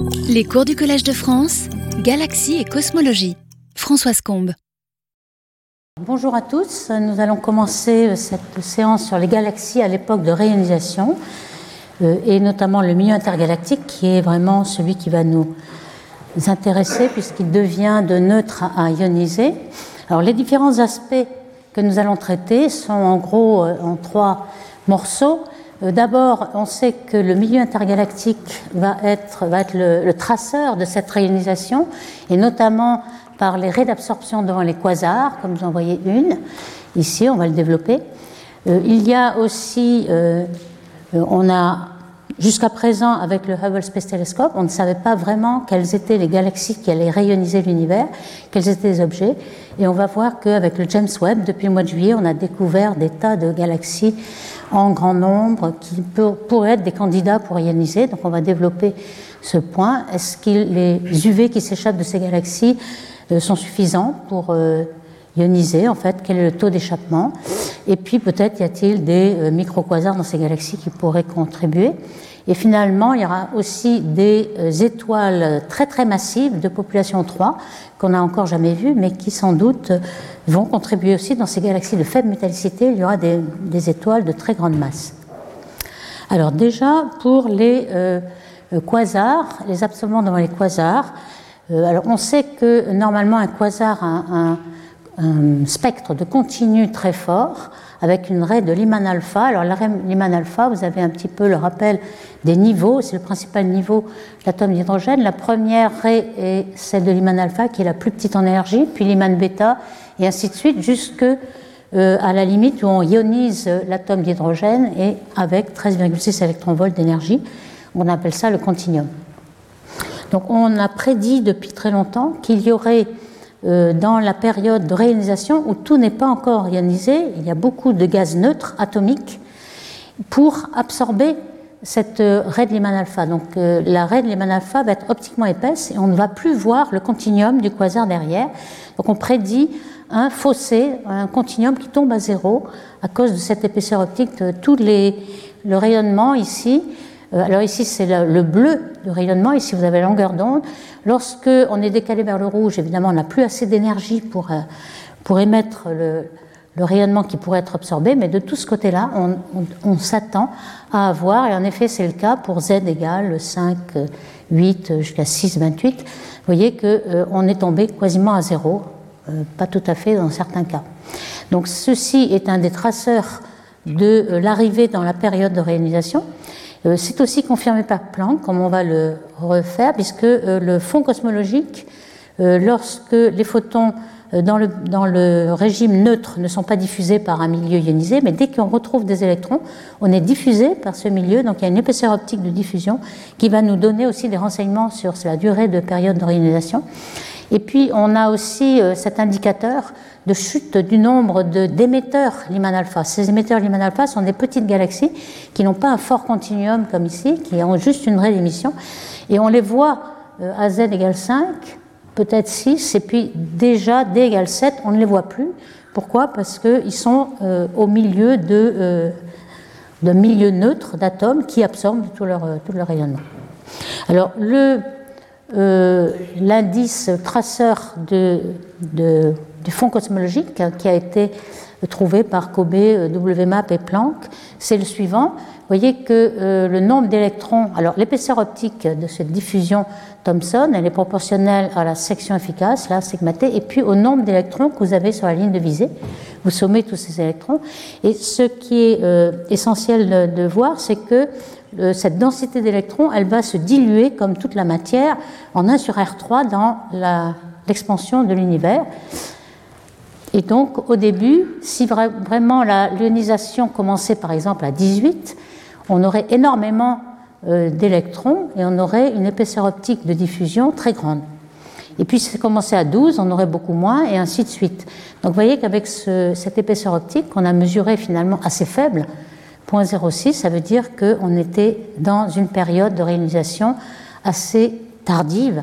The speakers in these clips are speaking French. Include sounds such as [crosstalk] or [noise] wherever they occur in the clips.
Les cours du Collège de France, Galaxie et Cosmologie. Françoise Combe. Bonjour à tous, nous allons commencer cette séance sur les galaxies à l'époque de réionisation euh, et notamment le milieu intergalactique qui est vraiment celui qui va nous intéresser puisqu'il devient de neutre à ioniser. Alors les différents aspects que nous allons traiter sont en gros euh, en trois morceaux. Euh, d'abord, on sait que le milieu intergalactique va être, le, traceur de cette réionisation, et notamment par les raies d'absorption devant les quasars, comme vous en voyez une. Ici, on va le développer. Euh, il y a aussi, euh, on a Jusqu'à présent, avec le Hubble Space Telescope, on ne savait pas vraiment quelles étaient les galaxies qui allaient rayoniser l'univers, quels étaient les objets. Et on va voir qu'avec le James Webb, depuis le mois de juillet, on a découvert des tas de galaxies en grand nombre qui pourraient être des candidats pour ioniser. Donc on va développer ce point. Est-ce que les UV qui s'échappent de ces galaxies euh, sont suffisants pour euh, ioniser En fait, quel est le taux d'échappement? Et puis peut-être y a-t-il des euh, microquasars dans ces galaxies qui pourraient contribuer? Et finalement, il y aura aussi des étoiles très très massives de population 3 qu'on n'a encore jamais vues, mais qui sans doute vont contribuer aussi dans ces galaxies de faible métallicité. Il y aura des, étoiles de très grande masse. Alors déjà, pour les euh, euh, quasars, les absorbants devant les quasars, euh, alors on sait que normalement un quasar a un spectre de continu très fort avec une raie de Lyman alpha. Alors Lyman alpha, vous avez un petit peu le rappel des niveaux, c'est le principal niveau de l'atome d'hydrogène. La première raie est celle de Lyman alpha qui est la plus petite en énergie, puis Lyman bêta et ainsi de suite jusque euh, à la limite où on ionise l'atome d'hydrogène et avec 13,6 électronvolts d'énergie. On appelle ça le continuum. Donc on a prédit depuis très longtemps qu'il y aurait dans la période de réalisation où tout n'est pas encore ionisé, il y a beaucoup de gaz neutres atomiques pour absorber cette euh, raie de Lyman alpha. Donc euh, la raie de Lyman alpha va être optiquement épaisse et on ne va plus voir le continuum du quasar derrière. Donc on prédit un fossé, un continuum qui tombe à zéro à cause de cette épaisseur optique tout les, le rayonnement ici. Alors ici c'est le bleu du rayonnement, ici vous avez la longueur d'onde. Lorsque on est décalé vers le rouge, évidemment, on n'a plus assez d'énergie pour, euh, pour émettre le, rayonnement qui pourrait être absorbé, mais de tout ce côté-là, on, s'attend à avoir, et en effet c'est le cas pour z égale 5, 8 jusqu'à 6, 28, vous voyez qu'on euh, est tombé quasiment à zéro, euh, pas tout à fait dans certains cas. Donc ceci est un des traceurs de l'arrivée dans la période de réalisation. Euh, c'est aussi confirmé par Planck, comme on va le refaire, puisque euh, le fond cosmologique, euh, lorsque les photons dans le, dans le, régime neutre ne sont pas diffusés par un milieu ionisé, mais dès qu'on retrouve des électrons, on est diffusé par ce milieu, donc il y a une épaisseur optique de diffusion qui va nous donner aussi des renseignements sur la durée de période de réionisation. Et puis on a aussi cet indicateur de chute du nombre d'émetteurs Lyman alpha. Ces émetteurs Lyman alpha sont des petites galaxies qui n'ont pas un fort continuum comme ici, qui ont juste une raie d'émission. Et on les voit euh, à z égale 5, peut-être 6, et puis déjà d égale 7, on ne les voit plus. Pourquoi? Parce qu'ils sont euh, au milieu de, euh, de milieu neutre d'atomes qui absorbent tout leur, tout leur rayonnement. Alors, l'indice traceur de, de du fond cosmologique qui a été trouvé par Kobe, euh, WMAP et Planck, c'est le suivant. Vous voyez que euh, le nombre d'électrons, alors l'épaisseur optique de cette diffusion Thomson, elle est proportionnelle à la section efficace, la sigma t, et puis au nombre d'électrons que vous avez sur la ligne de visée. Vous sommez tous ces électrons. Et ce qui est euh, essentiel de, voir, c'est que cette densité d'électrons, elle va se diluer comme toute la matière en 1 sur R3 dans l'expansion de l'univers. Et donc, au début, si vraiment la l'ionisation commençait par exemple à 18, on aurait énormément euh, d'électrons et on aurait une épaisseur optique de diffusion très grande. Et puis, si ça commençait à 12, on aurait beaucoup moins, et ainsi de suite. Donc, vous voyez qu'avec cette épaisseur optique qu'on a mesurée finalement assez faible, 0,06, ça veut dire qu'on était dans une période de réalisation assez tardive,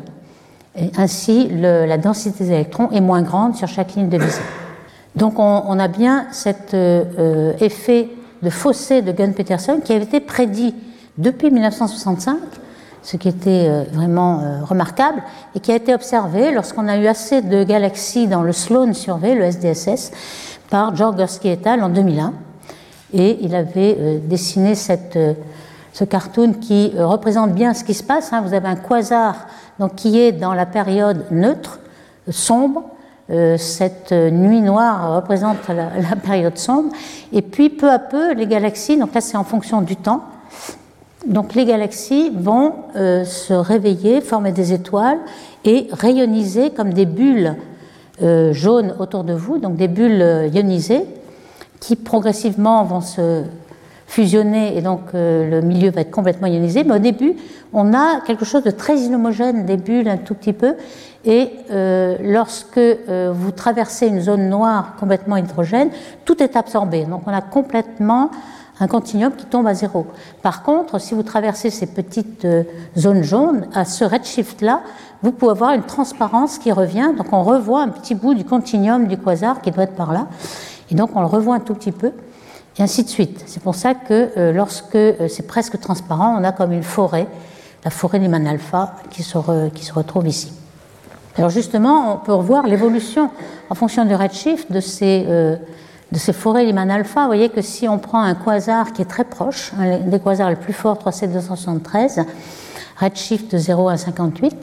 ainsi, la densité des électrons est moins grande sur chaque ligne de visée. Donc on, a bien cet euh, euh, effet de fossé de Gunn-Peterson qui avait été prédit depuis 1965 ce qui était euh, vraiment remarquable et qui a été observé lorsqu'on a eu assez de galaxies dans le Sloan Survey, le SDSS, par George Gursky et al. en 2001. Et il avait dessiné cette, ce cartoon qui représente bien ce qui se passe. Hein. Vous avez un quasar donc, qui est dans la période neutre, sombre. cette nuit noire représente [laughs] la, période sombre. Et puis peu à peu, les galaxies, donc là c'est en fonction du temps, donc les galaxies vont euh, se réveiller, former des étoiles et rayoniser comme des bulles euh, jaunes autour de vous, donc des bulles euh, ionisées qui progressivement vont se fusionner et donc le milieu va être complètement ionisé. Mais au début, on a quelque chose de très inhomogène, des bulles un tout petit peu. Et lorsque vous traversez une zone noire complètement hydrogène, tout est absorbé. Donc on a complètement un continuum qui tombe à zéro. Par contre, si vous traversez ces petites euh, zones jaunes, à ce redshift-là, vous pouvez avoir une transparence qui revient. Donc on revoit un petit bout du continuum du quasar qui doit être par là. Et donc on le revoit un tout petit peu. Et ainsi de suite. C'est pour ça que euh, lorsque euh, c'est presque transparent, on a comme une forêt, la forêt Lyman alpha, qui se, retrouve ici. Alors justement, on peut revoir l'évolution en fonction du redshift de ces ces forêts Lyman alpha, vous voyez que si on prend un quasar qui est très proche, un des quasars les plus forts, 37273, redshift de 0 à 58,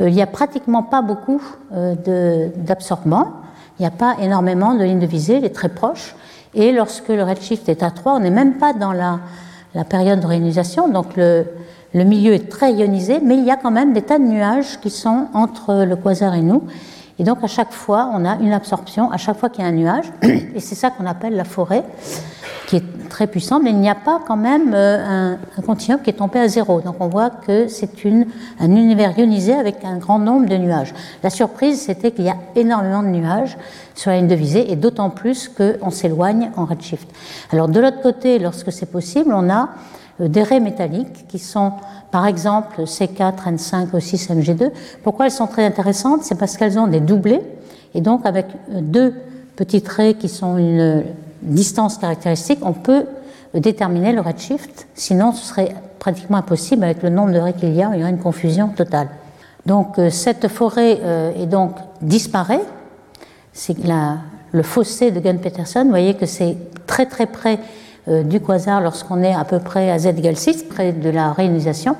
euh, il n'y a pratiquement pas beaucoup euh, d'absorbement, il n'y a pas énormément de lignes de visée, il est très proche, et lorsque le redshift est à 3, on n'est même pas dans la, période de réionisation, donc le milieu est très ionisé, mais il y a quand même des tas de nuages qui sont entre le quasar et nous. Et donc à chaque fois, on a une absorption, à chaque fois qu'il y a un nuage, et c'est ça qu'on appelle la forêt, qui est très puissante, mais il n'y a pas quand même euh, un, continuum qui est tombé à zéro. Donc on voit que c'est un univers ionisé avec un grand nombre de nuages. La surprise, c'était qu'il y a énormément de nuages sur la ligne de visée, et d'autant plus qu'on s'éloigne en redshift. Alors de l'autre côté, lorsque c'est possible, on a des raies métalliques qui sont par exemple C4, N5, O6, MG2. Pourquoi elles sont très intéressantes? C'est parce qu'elles ont des doublés et donc avec euh, deux petites raies qui sont une distance caractéristique, on peut déterminer le redshift. Sinon, ce serait pratiquement impossible avec le nombre de raies qu'il y a, il y aurait une confusion totale. Donc euh, cette forêt est donc disparaît. C'est le fossé de Gunn-Peterson. Vous voyez que c'est très très près euh, du quasar lorsqu'on est à peu près à z égale 6, près de la réionisation.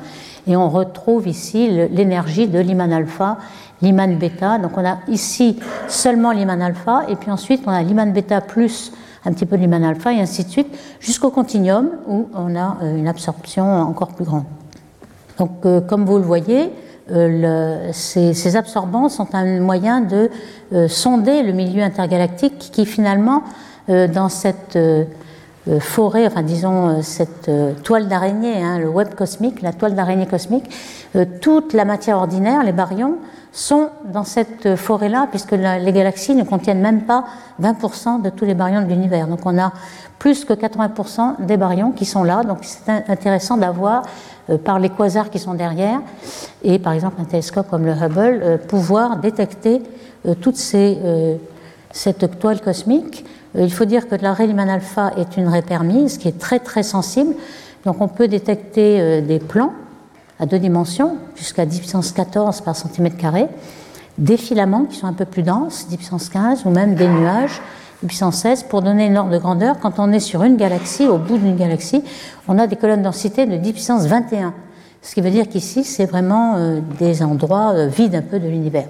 Et on retrouve ici l'énergie de Lyman alpha, Lyman bêta. Donc on a ici seulement Lyman alpha, et puis ensuite on a Lyman bêta plus un petit peu de Lyman alpha, et ainsi de suite, jusqu'au continuum où on a euh, une absorption encore plus grande. Donc euh, comme vous le voyez, ces, absorbants sont un moyen de sonder le milieu intergalactique qui finalement, dans cette euh, forêt, enfin disons euh, cette euh, toile d'araignée, hein, le web cosmique, la toile d'araignée cosmique, toute la matière ordinaire, les baryons, sont dans cette forêt-là, puisque les galaxies ne contiennent même pas 20% de tous les baryons de l'univers. Donc on a plus que 80% des baryons qui sont là. Donc c'est intéressant d'avoir, par les quasars qui sont derrière, et par exemple un télescope comme le Hubble, pouvoir détecter toute ces, cette toile cosmique euh, il faut dire que la Lyman alpha est une raie permise qui est très très sensible. Donc on peut détecter euh, des plans à deux dimensions, jusqu'à 10 puissance 14 par centimètre carré, des filaments qui sont un peu plus denses, 10 puissance 15, ou même des nuages, 10 puissance 16. Pour donner une ordre de grandeur, quand on est sur une galaxie, au bout d'une galaxie, on a des colonnes densité de 10 puissance 21. Ce qui veut dire qu'ici, c'est vraiment euh, des endroits vides un peu de l'univers.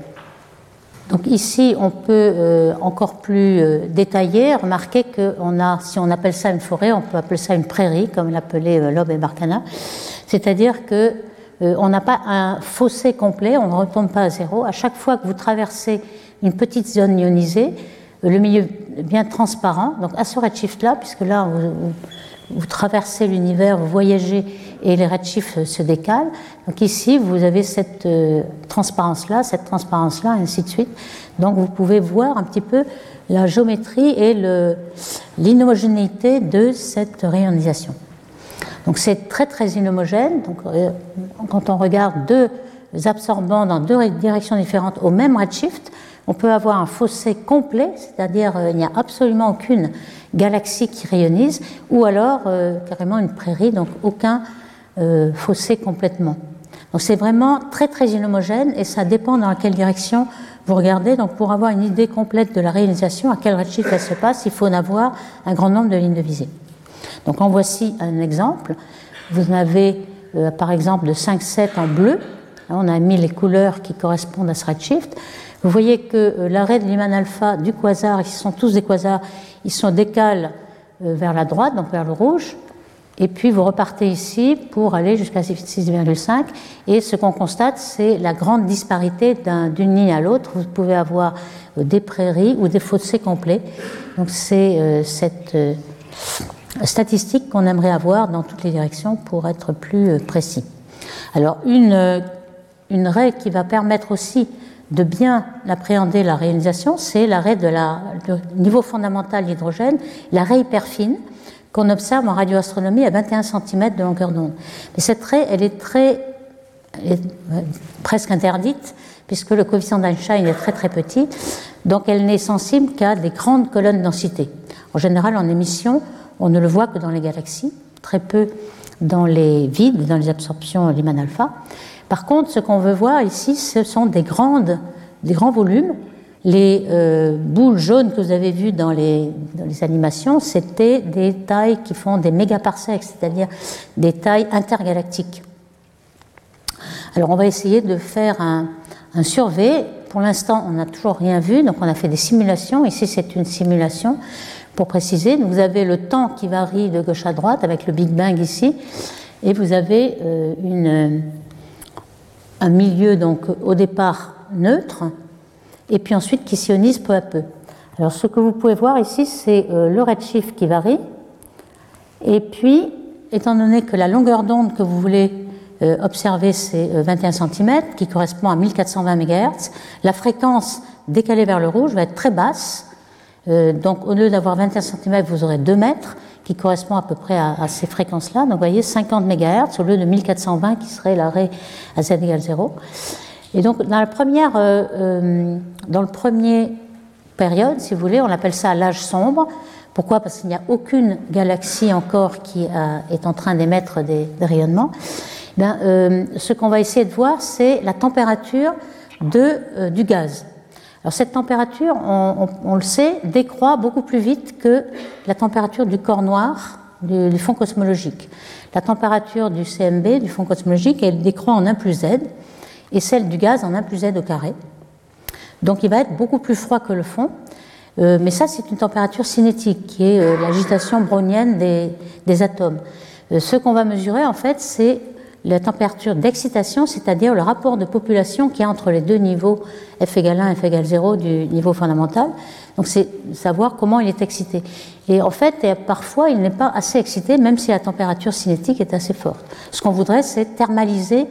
Donc ici, on peut euh, encore plus euh, détailler, remarquer qu'on a, si on appelle ça une forêt, on peut appeler ça une prairie, comme l'appelait euh, Loeb et Barcana. C'est-à-dire que on n'a pas un fossé complet, on ne retombe pas à zéro. À chaque fois que vous traversez une petite zone ionisée, le milieu bien transparent, donc à ce redshift-là, puisque là, vous, vous traversez l'univers, vous voyagez et les redshifts se décalent. Donc ici, vous avez cette euh, transparence-là, cette transparence-là, ainsi de suite. Donc vous pouvez voir un petit peu la géométrie et l'inhomogénéité de cette réionisation. Donc c'est très très inhomogène. Donc euh, quand on regarde deux absorbants dans deux directions différentes au même redshift, on peut avoir un fossé complet, c'est-à-dire euh, il n'y a absolument aucune galaxie qui rayonnise, ou alors carrément une prairie, donc aucun euh, faussé complètement. Donc c'est vraiment très très inhomogène et ça dépend dans quelle direction vous regardez. Donc pour avoir une idée complète de la réalisation, à quel redshift elle se passe, il faut en avoir un grand nombre de lignes de visée. Donc en voici un exemple. Vous en avez euh, par exemple de 5-7 en bleu. on a mis les couleurs qui correspondent à ce redshift. Vous voyez que euh, l'arrêt de Lyman alpha du quasar, ils sont tous des quasars, ils sont décalés euh, vers la droite, donc vers le rouge. Et puis vous repartez ici pour aller jusqu'à 6,5. Et ce qu'on constate, c'est la grande disparité d'une ligne à l'autre. Vous pouvez avoir euh, des prairies ou des fossés complets. Donc c'est cette statistique qu'on aimerait avoir dans toutes les directions pour être plus précis. Alors une, une règle qui va permettre aussi de bien appréhender la réalisation, c'est l'arrêt de la, du niveau fondamental d'hydrogène, l'arrêt hyper fine qu'on observe en radioastronomie à 21 cm de longueur d'onde. Mais cette raie, elle est très, presque interdite, puisque le coefficient d'Einstein est très très petit, donc elle n'est sensible qu'à des grandes colonnes densité. En général, en émission, on ne le voit que dans les galaxies, très peu dans les vides, dans les absorptions Lyman alpha. Par contre, ce qu'on veut voir ici, ce sont des, grandes, des grands volumes les euh, boules jaunes que vous avez vues dans les, animations, c'était des tailles qui font des mégaparsecs, c'est-à-dire des tailles intergalactiques. Alors on va essayer de faire un, un survey. Pour l'instant, on n'a toujours rien vu, donc on a fait des simulations. Ici, c'est une simulation. Pour préciser, vous avez le temps qui varie de gauche à droite avec le Big Bang ici, et vous avez euh, un milieu donc au départ neutre et puis ensuite qui sionise peu à peu. Alors ce que vous pouvez voir ici, c'est euh, le redshift qui varie. Et puis, étant donné que la longueur d'onde que vous voulez euh, observer, c'est 21 euh, cm, qui correspond à 1420 MHz, la fréquence décalée vers le rouge va être très basse. Donc au lieu d'avoir 21 cm, vous aurez 2 mètres, qui correspond à peu près à, ces fréquences-là. Donc vous voyez, 50 MHz au lieu de 1420 qui serait l'arrêt à z égale 0. Et donc, dans la première, euh, euh, dans le premier période, si vous voulez, on appelle ça l'âge sombre. Pourquoi? Parce qu'il n'y a aucune galaxie encore qui est en train d'émettre des, rayonnements. Eh bien, euh, ce qu'on va essayer de voir, c'est la température de, du gaz. Alors cette température, on, le sait, décroît beaucoup plus vite que la température du corps noir du, du fond cosmologique. La température du CMB, du fond cosmologique, elle décroît en 1 plus Z et celle du gaz en 1 plus z au carré. Donc il va être beaucoup plus froid que le fond, euh, mais ça c'est une température cinétique qui est euh, l'agitation brownienne des, atomes. Euh, ce qu'on va mesurer en fait c'est la température d'excitation, c'est-à-dire le rapport de population qui est entre les deux niveaux F égale 1 F égale 0 du niveau fondamental. Donc c'est savoir comment il est excité. Et en fait, parfois, il n'est pas assez excité, même si la température cinétique est assez forte. Ce qu'on voudrait, c'est thermaliser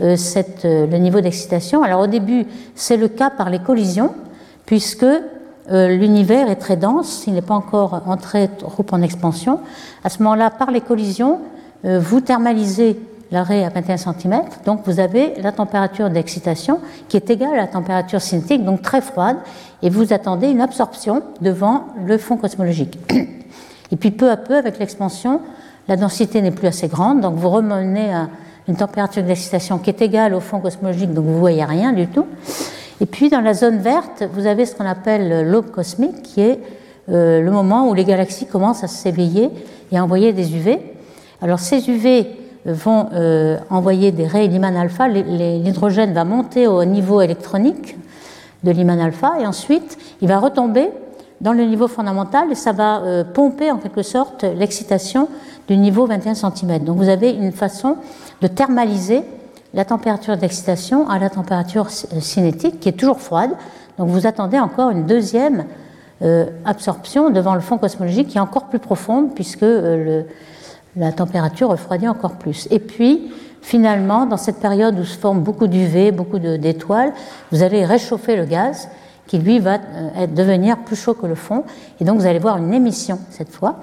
euh, euh, le niveau d'excitation. Alors au début, c'est le cas par les collisions, puisque euh, l'univers est très dense, il n'est pas encore entré trop en expansion. À ce moment-là, par les collisions, vous thermalisez l'arrêt à 21 cm, donc vous avez la température d'excitation qui est égale à la température cinétique, donc très froide, et vous attendez une absorption devant le fond cosmologique. Et puis peu à peu, avec l'expansion, la densité n'est plus assez grande, donc vous remenez à une température d'excitation qui est égale au fond cosmologique, donc vous ne voyez rien du tout. Et puis dans la zone verte, vous avez ce qu'on appelle l'aube cosmique, qui est euh, le moment où les galaxies commencent à s'éveiller et à envoyer des UV. Alors ces UV vont euh, envoyer des rayons Lyman alpha, l'hydrogène va monter au niveau électronique de Lyman alpha et ensuite il va retomber dans le niveau fondamental et ça va euh, pomper en quelque sorte l'excitation du niveau 21 cm. Donc vous avez une façon de thermaliser la température d'excitation à la température euh, cinétique qui est toujours froide. Donc vous attendez encore une deuxième absorption devant le fond cosmologique qui est encore plus profonde puisque euh, la température refroidit encore plus. Et puis finalement, dans cette période où se forment beaucoup d'UV, beaucoup d'étoiles, vous allez réchauffer le gaz qui lui va devenir plus chaud que le fond et donc vous allez voir une émission cette fois.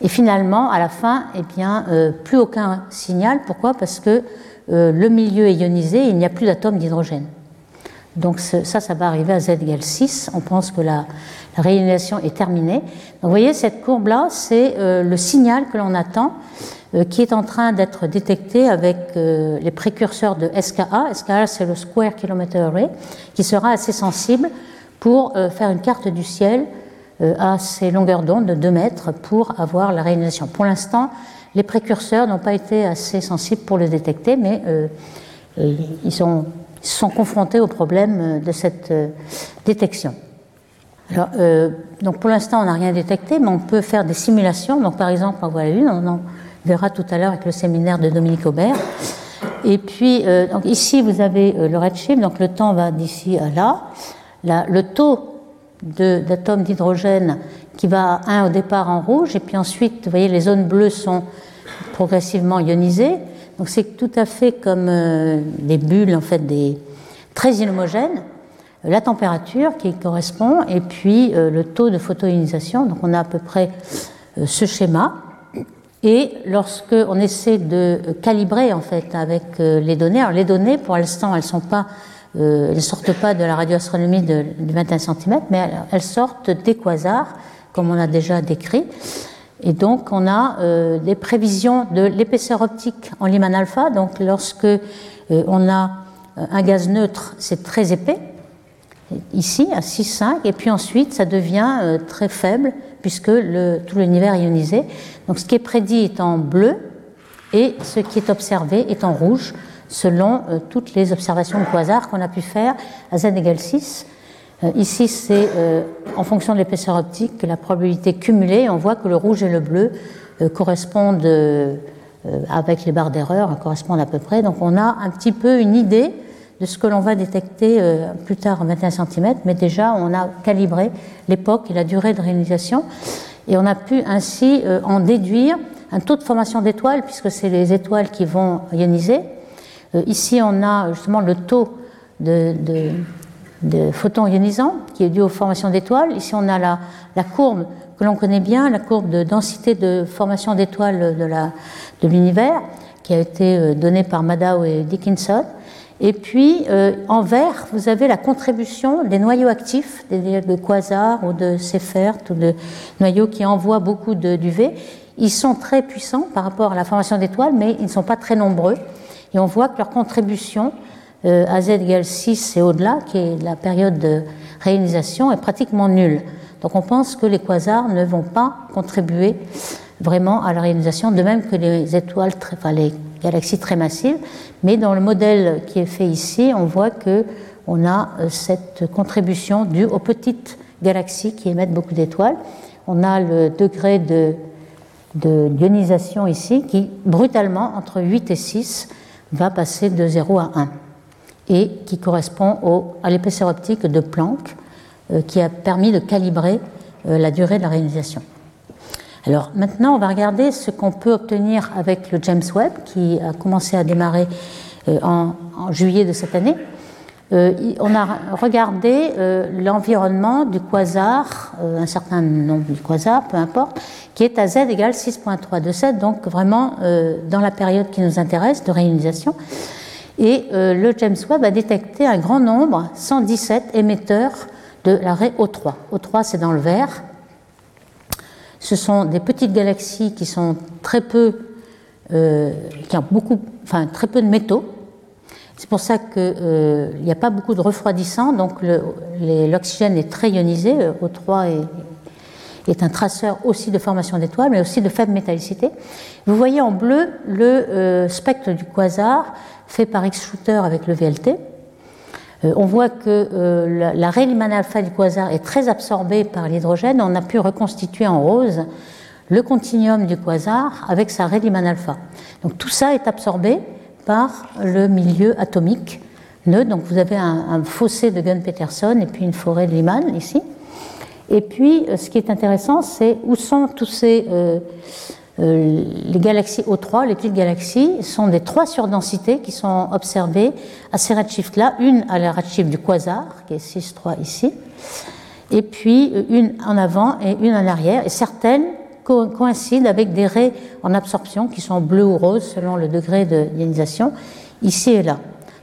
Et finalement, à la fin, eh bien, euh, plus aucun signal. Pourquoi? Parce que euh, le milieu est ionisé il n'y a plus d'atomes d'hydrogène. Donc ça, ça va arriver à z égale 6. On pense que la, réalisation est terminée. Donc vous voyez, cette courbe-là, c'est euh, le signal que l'on attend qui est en train d'être détecté avec les précurseurs de SKA. SKA, c'est le Square Kilometer Array, qui sera assez sensible pour faire une carte du ciel à ces longueurs d'onde de 2 mètres pour avoir la réalisation. Pour l'instant, les précurseurs n'ont pas été assez sensibles pour le détecter, mais ils sont, confrontés au problème de cette détection. Alors, euh, donc pour l'instant, on n'a rien détecté, mais on peut faire des simulations. Donc, par exemple, on voit la Lune, on en verra tout à l'heure avec le séminaire de Dominique Aubert. Et puis, euh, donc ici, vous avez euh, le redshift, donc le temps va d'ici à là. là le taux d'atomes d'hydrogène qui va à 1 au départ en rouge, et puis ensuite, vous voyez, les zones bleues sont progressivement ionisées. Donc, c'est tout à fait comme des bulles, en fait, très inhomogènes la température qui correspond et puis euh, le taux de photoionisation. Donc on a à peu près euh, ce schéma. Et lorsque on essaie de calibrer en fait avec euh, les données, alors les données pour l'instant elles sont sortent pas de la radioastronomie de, du 21 cm, mais elles sortent des quasars, comme on a déjà décrit. Et donc on a des prévisions de l'épaisseur optique en Lyman alpha. Donc lorsque on a un gaz neutre, c'est très épais ici à 6,5, et puis ensuite ça devient euh, très faible puisque tout l'univers est ionisé. Donc ce qui est prédit est en bleu et ce qui est observé est en rouge selon euh, toutes les observations de quasars qu'on a pu faire à z égale 6. Euh, ici c'est en fonction de l'épaisseur optique que la probabilité cumulée, on voit que le rouge et le bleu correspondent avec les barres d'erreur, correspondent à peu près. Donc on a un petit peu une idée de ce que l'on va détecter euh, plus tard en 21 cm, mais déjà on a calibré l'époque et la durée de réalisation, et on a pu ainsi euh, en déduire un taux de formation d'étoiles, puisque c'est les étoiles qui vont ioniser. Euh, ici, on a justement le taux de, photons ionisants qui est dû aux formations d'étoiles. Ici, on a la, la courbe que l'on connaît bien, la courbe de densité de formation d'étoiles de l'univers, qui a été donnée par Maddow et Dickinson. Et puis, euh, en vert, vous avez la contribution des noyaux actifs, des, de quasars ou de Seyfert ou de noyaux qui envoient beaucoup d'UV. Ils sont très puissants par rapport à la formation d'étoiles, mais ils ne sont pas très nombreux. Et on voit que leur contribution euh, à z égale 6 et au-delà, qui est la période de réalisation, est pratiquement nulle. Donc on pense que les quasars ne vont pas contribuer vraiment à la réalisation, de même que les étoiles, les galaxies très massives. Mais dans le modèle qui est fait ici, on voit que on a euh, cette contribution due aux petites galaxies qui émettent beaucoup d'étoiles. On a le degré de, d'ionisation ici qui, brutalement, entre 8 et 6, va passer de 0 à 1 et qui correspond à l'épaisseur optique de Planck euh, qui a permis de calibrer euh, la durée de la réalisation. Alors maintenant, on va regarder ce qu'on peut obtenir avec le James Webb qui a commencé à démarrer euh, en, juillet de cette année. Euh, on a regardé euh, l'environnement du quasar, un certain nombre de quasars, peu importe, qui est à z égale 6.327, donc vraiment dans la période qui nous intéresse de réalisation. Et le James Webb a détecté un grand nombre, 117 émetteurs de l'arrêt O3. O3, c'est dans le vert, ce sont des petites galaxies qui sont euh, ont très peu de métaux. C'est pour ça qu'il euh, n'y a pas beaucoup de refroidissant, donc l'oxygène est très ionisé. O3 est, est, un traceur aussi de formation d'étoiles, mais aussi de faible métallicité. Vous voyez en bleu le euh, spectre du quasar fait par X-Shooter avec le VLT. Euh, on voit que euh, la, la alpha du quasar est très absorbée par l'hydrogène. On a pu reconstituer en rose le continuum du quasar avec sa Rayleigh alpha. Donc tout ça est absorbé par le milieu atomique. Donc vous avez un, fossé de Gunn-Peterson et puis une forêt de Lyman ici. Et puis euh, ce qui est intéressant, c'est où sont tous ces les galaxies O3, les petites galaxies, sont des trois surdensités qui sont observées à ces redshifts-là, une à la redshift du quasar, qui est 6,3 ici, et puis euh, une en avant et une en arrière, et certaines coïncident avec des raies en absorption qui sont bleues ou roses selon le degré de ionisation, ici et là.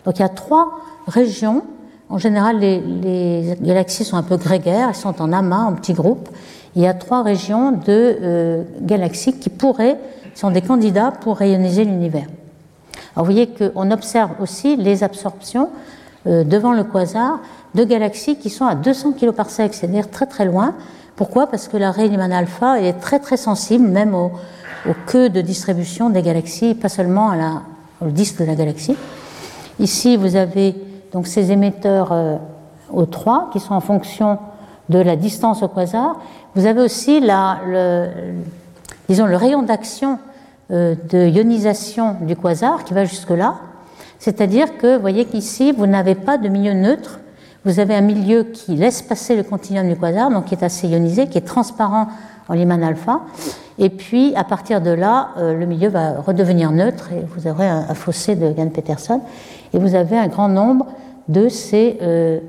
Donc il y a trois régions. En général, les galaxies sont un peu grégaires, elles sont en amas, en petits groupes. Il y a trois régions de galaxies qui pourraient, sont des candidats pour rayoniser l'univers. Alors vous voyez qu'on observe aussi les absorptions devant le quasar de galaxies qui sont à 200 kg par sec, c'est-à-dire très très loin. Pourquoi? Parce que la Rayleigh alpha est très très sensible, même au, au queue de distribution des galaxies, pas seulement à la, au disque de la galaxie. Ici, vous avez donc ces émetteurs O3 euh, qui sont en fonction de la distance au quasar. Vous avez aussi le, disons, le rayon d'action euh, de ionisation du quasar qui va jusque-là. C'est-à-dire que vous voyez qu'ici, vous n'avez pas de milieu neutre. Vous avez un milieu qui laisse passer le continuum du quasar, donc qui est assez ionisé, qui est transparent en Lyman alpha. Et puis, à partir de là, euh, le milieu va redevenir neutre et vous aurez un, fossé de Gann-Peterson. Et vous avez un grand nombre de ces, euh,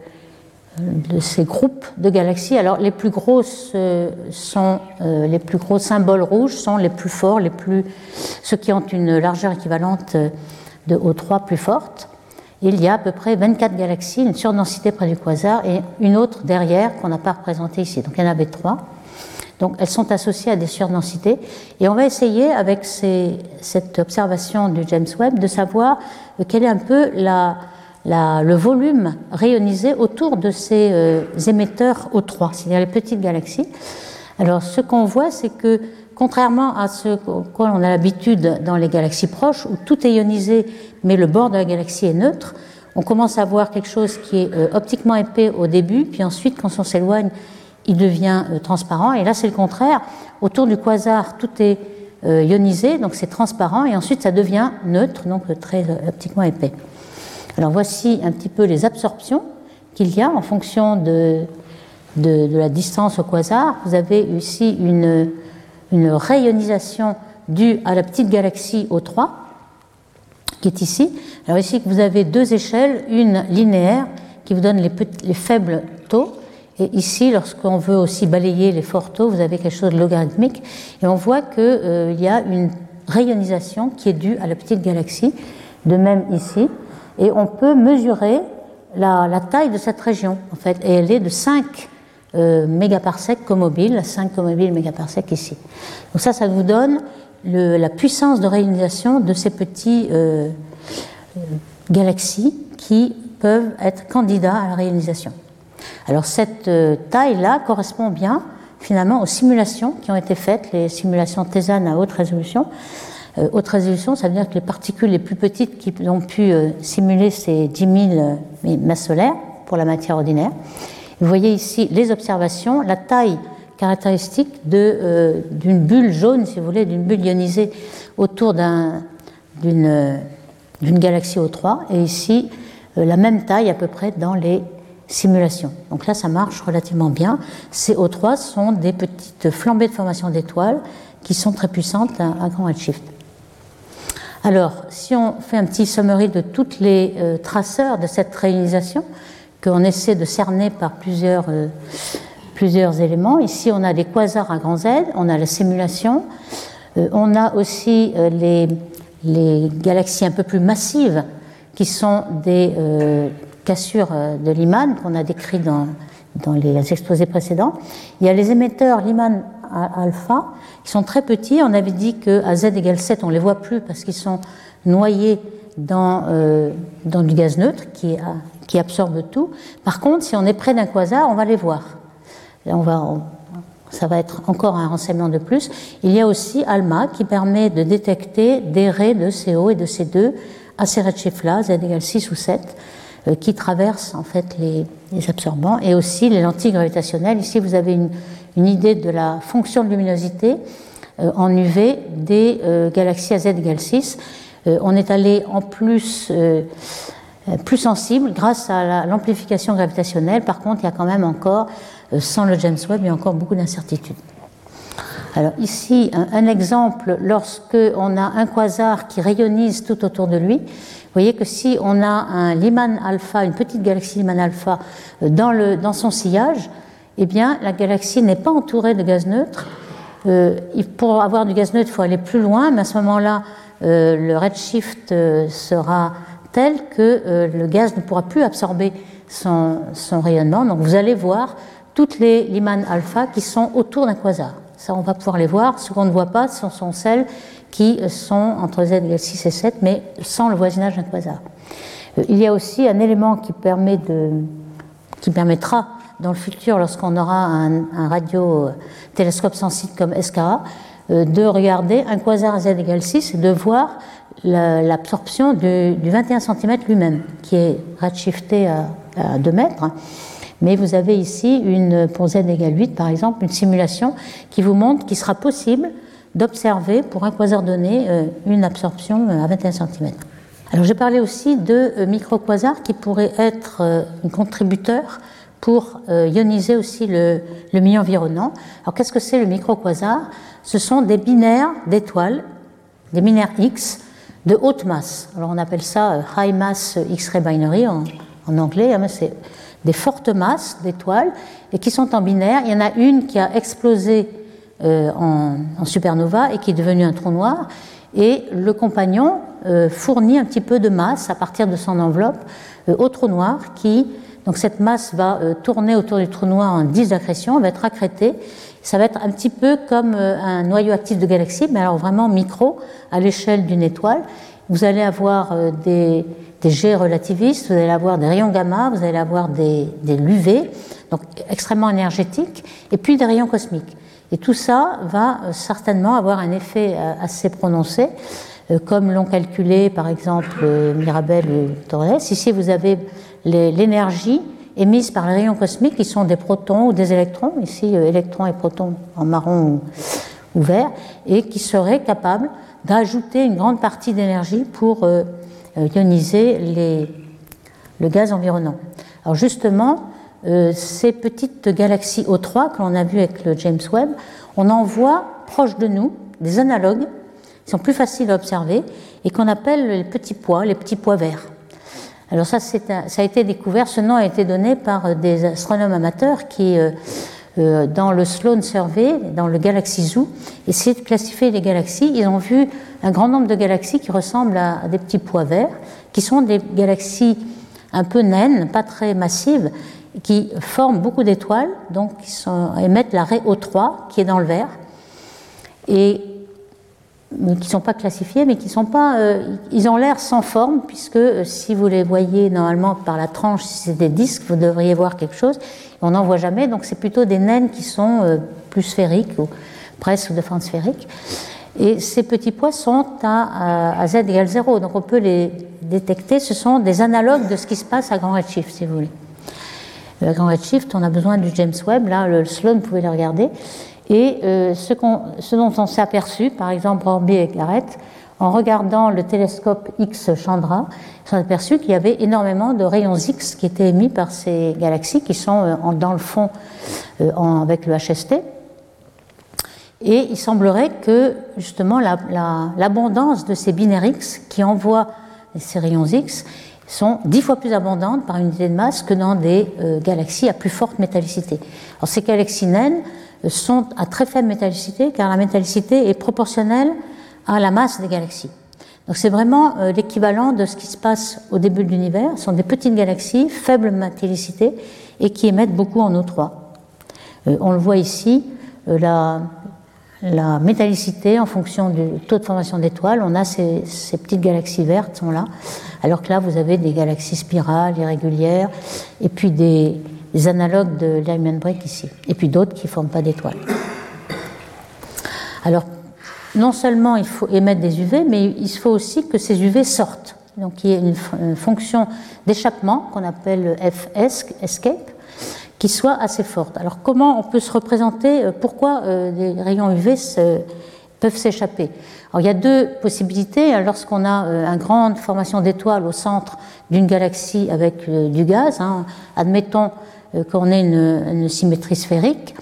de ces groupes de galaxies. Alors, les plus grosses euh, sont, les plus gros symboles rouges sont les plus forts, les plus, ceux qui ont une largeur équivalente de O3 plus forte. Il y a à peu près 24 galaxies, une surdensité près du quasar et une autre derrière qu'on n'a pas représentée ici. Donc il y en avait trois. Donc elles sont associées à des surdensités. Et on va essayer, avec cette observation du James Webb, de savoir quel est un peu le volume rayonisé autour de ces euh, émetteurs O3, c'est-à-dire les petites galaxies. Alors ce qu'on voit, c'est que contrairement à ce qu'on a l'habitude dans les galaxies proches, où tout est ionisé, mais le bord de la galaxie est neutre, on commence à voir quelque chose qui est euh, optiquement épais au début, puis ensuite, quand on s'éloigne, il devient euh, transparent. Et là, c'est le contraire. Autour du quasar, tout est ionisé, donc c'est transparent, et ensuite ça devient neutre, donc très optiquement épais. Alors voici un petit peu les absorptions qu'il y a en fonction de, de, la distance au quasar. Vous avez ici une, une rayonisation due à la petite galaxie O3, qui est ici. Alors ici, vous avez deux échelles, une linéaire qui vous donne les, les faibles taux, et ici, lorsqu'on veut aussi balayer les forts taux, vous avez quelque chose de logarithmique, et on voit qu'il euh, y a une rayonisation qui est due à la petite galaxie, de même ici, et on peut mesurer la, taille de cette région, en fait, et elle est de 5 euh, mégaparsecs commobiles, 5 commobiles mégaparsecs ici. Donc ça, ça vous donne la puissance de rayonisation de ces petits euh, galaxies qui peuvent être candidats à la rayonisation. Alors cette euh, taille-là correspond bien finalement aux simulations qui ont été faites, les simulations Thésan à haute résolution. Euh, haute résolution, ça veut dire que les particules les plus petites qui ont pu euh, simuler ces 10 000 masses solaires pour la matière ordinaire. Vous voyez ici les observations, la taille caractéristique d'une bulle jaune, si vous voulez, d'une bulle ionisée autour d'une galaxie O3, et ici la même taille à peu près dans les simulation. Donc là, ça marche relativement bien. Ces O3 sont des petites flambées de formation d'étoiles qui sont très puissantes à, grand redshift. Alors, si on fait un petit summary de tous les euh, traceurs de cette réalisation, qu'on essaie de cerner par plusieurs, euh, éléments, ici on a des quasars à grand Z, on a la simulation, euh, on a aussi les, galaxies un peu plus massives qui sont des cassure euh, de Lyman qu'on a décrit dans, dans les exposés précédents. Il y a les émetteurs Lyman alpha qui sont très petits. On avait dit qu'à Z égale 7, on ne les voit plus parce qu'ils sont noyés dans, euh, dans du gaz neutre qui, absorbe tout. Par contre, si on est près d'un quasar, on va les voir. on va, ça va être encore un renseignement de plus. Il y a aussi ALMA qui permet de détecter des raies de CO et de C2 à ces redshifts-là, Z égale 6 ou 7. Euh, qui traversent en fait les, absorbants et aussi les lentilles gravitationnelles. Ici, vous avez une, idée de la fonction de luminosité euh, en UV des euh, galaxies à Z égale 6. on est allé en plus plus sensible grâce à l'amplification gravitationnelle. Par contre, il y a quand même encore, sans le James Webb, il y a encore beaucoup d'incertitudes. Alors ici, un, un exemple, lorsque on a un quasar qui rayonnise tout autour de lui, vous voyez que si on a un Lyman alpha, une petite galaxie Lyman alpha euh, dans, son sillage, eh bien la galaxie n'est pas entourée de gaz neutre. Euh, pour avoir du gaz neutre, il faut aller plus loin, mais à ce moment-là, euh, le redshift sera tel que le gaz ne pourra plus absorber son, rayonnement. Donc vous allez voir toutes les limanes alpha qui sont autour d'un quasar. Ça, on va pouvoir les voir. Ce qu'on ne voit pas, ce sont celles qui sont entre z égale 6 et 7, mais sans le voisinage d'un quasar. Euh, il y a aussi un élément qui, permet de, qui permettra dans le futur, lorsqu'on aura un, radio-télescope sensible comme SKA, euh, de regarder un quasar à z égale 6 et de voir l'absorption du, 21 cm lui-même, qui est redshifté à, à 2 mètres. Mais vous avez ici, une, pour z égale 8 par exemple, une simulation qui vous montre qu'il sera possible d'observer pour un quasar donné euh, une absorption à 21 cm. Alors j'ai parlé aussi de euh, microquasars qui pourraient être euh, un contributeur pour ioniser aussi le, milieu environnant. Alors qu'est-ce que c'est le microquasar Ce sont des binaires d'étoiles, des binaires X de haute masse. Alors on appelle ça high mass X-ray binary en, en anglais, hein, c'est des fortes masses d'étoiles et qui sont en binaire. Il y en a une qui a explosé euh, en, supernova et qui est devenue un trou noir. Et le compagnon euh, fournit un petit peu de masse à partir de son enveloppe euh, au trou noir qui, donc cette masse va tourner autour du trou noir en 10 accrétions, va être accrétée. Ça va être un petit peu comme un noyau actif de galaxie, mais alors vraiment micro à l'échelle d'une étoile. Vous allez avoir des, jets relativistes, vous allez avoir des rayons gamma, vous allez avoir des, des l'UV, donc extrêmement énergétiques, et puis des rayons cosmiques. Et tout ça va euh, certainement avoir un effet euh, assez prononcé, euh, comme l'ont calculé par exemple Mirabel ou Torres. Ici, vous avez l'énergie émise par les rayons cosmiques qui sont des protons ou des électrons, ici électrons et protons en marron ou, vert, et qui seraient capables d'ajouter une grande partie d'énergie pour ioniser le gaz environnant. Alors justement, euh, ces petites galaxies O3 que l'on a vues avec le James Webb, on en voit proche de nous des analogues qui sont plus faciles à observer et qu'on appelle les petits pois, les petits pois verts. Alors ça, a été découvert, ce nom a été donné par des astronomes amateurs qui euh, euh, dans le Sloan Survey, dans le Galaxy Zoo, essayer de classifier les galaxies. Ils ont vu un grand nombre de galaxies qui ressemblent à, des petits pois verts, qui sont des galaxies un peu naines, pas très massives, qui forment beaucoup d'étoiles, donc qui émettent la raie O3 qui est dans le vert. Et qui ne sont pas classifiés, mais qui sont pas. Euh, ils ont l'air sans forme, puisque euh, si vous les voyez normalement par la tranche, si c'est des disques, vous devriez voir quelque chose. On n'en voit jamais, donc c'est plutôt des naines qui sont euh, plus sphériques, ou presque de forme sphérique. Et ces petits pois sont à, à, z égale 0, donc on peut les détecter. Ce sont des analogues de ce qui se passe à grand redshift, si vous voulez. À grand redshift, on a besoin du James Webb, là, le Sloan, pouvez le regarder. Et euh, ce, dont on s'est aperçu, par exemple Orbi et Garrett, en regardant le télescope X Chandra, ils sont aperçus qu'il y avait énormément de rayons X qui étaient émis par ces galaxies qui sont euh, dans le fond euh, avec le HST. Et il semblerait que justement l'abondance la, de ces binaires X qui envoient ces rayons X sont dix fois plus abondantes par unité de masse que dans des galaxies à plus forte métallicité. Alors ces galaxies naines sont à très faible métallicité, car la métallicité est proportionnelle à la masse des galaxies. Donc c'est vraiment euh, l'équivalent de ce qui se passe au début de l'univers. Ce sont des petites galaxies, faible métallicité, et qui émettent beaucoup en O3. Euh, on le voit ici, euh, la, métallicité en fonction du taux de formation d'étoiles. On a ces, petites galaxies vertes sont là, alors que là vous avez des galaxies spirales, irrégulières, et puis des, analogues de Lyman Break ici, et puis d'autres qui ne forment pas d'étoiles. Alors, non seulement il faut émettre des UV, mais il faut aussi que ces UV sortent. Donc il y a une, fonction d'échappement qu'on appelle FS, escape, qui soit assez forte. Alors comment on peut se représenter euh, pourquoi euh, les rayons UV peuvent s'échapper Alors il y a deux possibilités. Lorsqu'on a euh, une grande formation d'étoiles au centre d'une galaxie avec du gaz, hein, admettons euh, qu'on ait une, symétrie sphérique,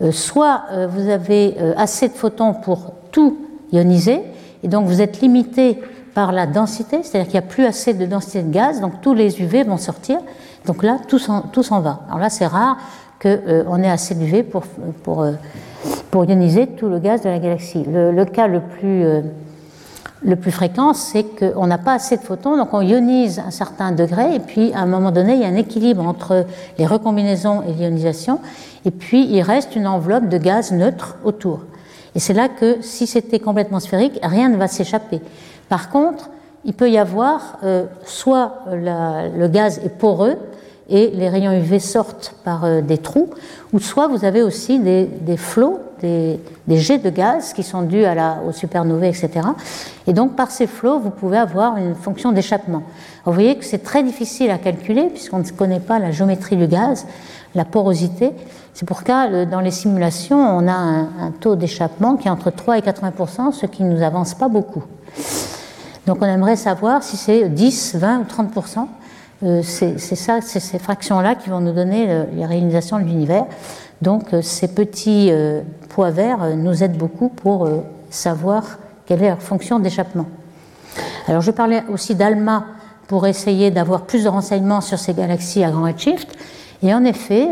euh, soit euh, vous avez assez de photons pour tout ioniser, et donc vous êtes limité par la densité, c'est-à-dire qu'il n'y a plus assez de densité de gaz, donc tous les UV vont sortir, donc là tout s'en va. Alors là c'est rare qu'on ait assez d'UV pour, pour, ioniser tout le gaz de la galaxie. Le, cas le plus le plus fréquent, c'est qu'on n'a pas assez de photons, donc on ionise un certain degré, et puis à un moment donné, il y a un équilibre entre les recombinaisons et l'ionisation, et puis il reste une enveloppe de gaz neutre autour. Et c'est là que si c'était complètement sphérique, rien ne va s'échapper. Par contre, il peut y avoir euh, soit le gaz est poreux et les rayons UV sortent par euh, des trous, ou soit vous avez aussi des, flots, des, jets de gaz qui sont dus à la, aux supernovae, etc. Et donc par ces flots, vous pouvez avoir une fonction d'échappement. Vous voyez que c'est très difficile à calculer puisqu'on ne connaît pas la géométrie du gaz, la porosité. C'est pourquoi dans les simulations, on a un, taux d'échappement qui est entre 3 et 80% ce qui ne nous avance pas beaucoup. Donc on aimerait savoir si c'est 10, 20 ou 30 euh, c'est ça, c'est ces fractions-là qui vont nous donner les réalisations de l'univers. Donc euh, ces petits euh, poids verts nous aident beaucoup pour savoir quelle est leur fonction d'échappement. Alors je parlais aussi d'ALMA pour essayer d'avoir plus de renseignements sur ces galaxies à grand redshift. Et en effet,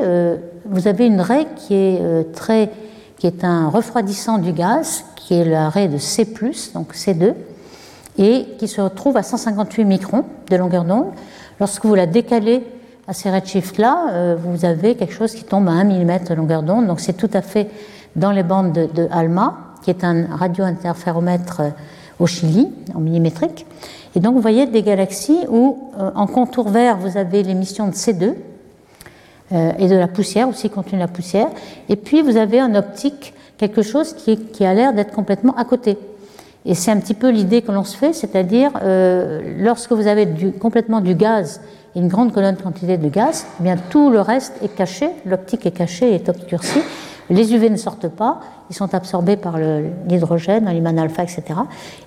vous avez une raie qui est très, qui est un refroidissant du gaz, qui est la raie de C+, donc C2, et qui se retrouve à 158 microns de longueur d'onde. Lorsque vous la décalez à ces redshifts-là, euh, vous avez quelque chose qui tombe à 1 mm de longueur d'onde. Donc c'est tout à fait dans les bandes de, ALMA, qui est un radiointerféromètre euh, au Chili, en millimétrique. Et donc vous voyez des galaxies où, euh, en contour vert, vous avez l'émission de C2 et de la poussière, aussi contenu la poussière. Et puis vous avez en optique quelque chose qui, qui a l'air d'être complètement à côté. Et c'est un petit peu l'idée que l'on se fait, c'est-à-dire euh, lorsque vous avez complètement du gaz et une grande colonne quantité de gaz, eh bien tout le reste est caché, l'optique est cachée, est obscurcie. Les UV ne sortent pas, ils sont absorbés par l'hydrogène, l'iman alpha, etc.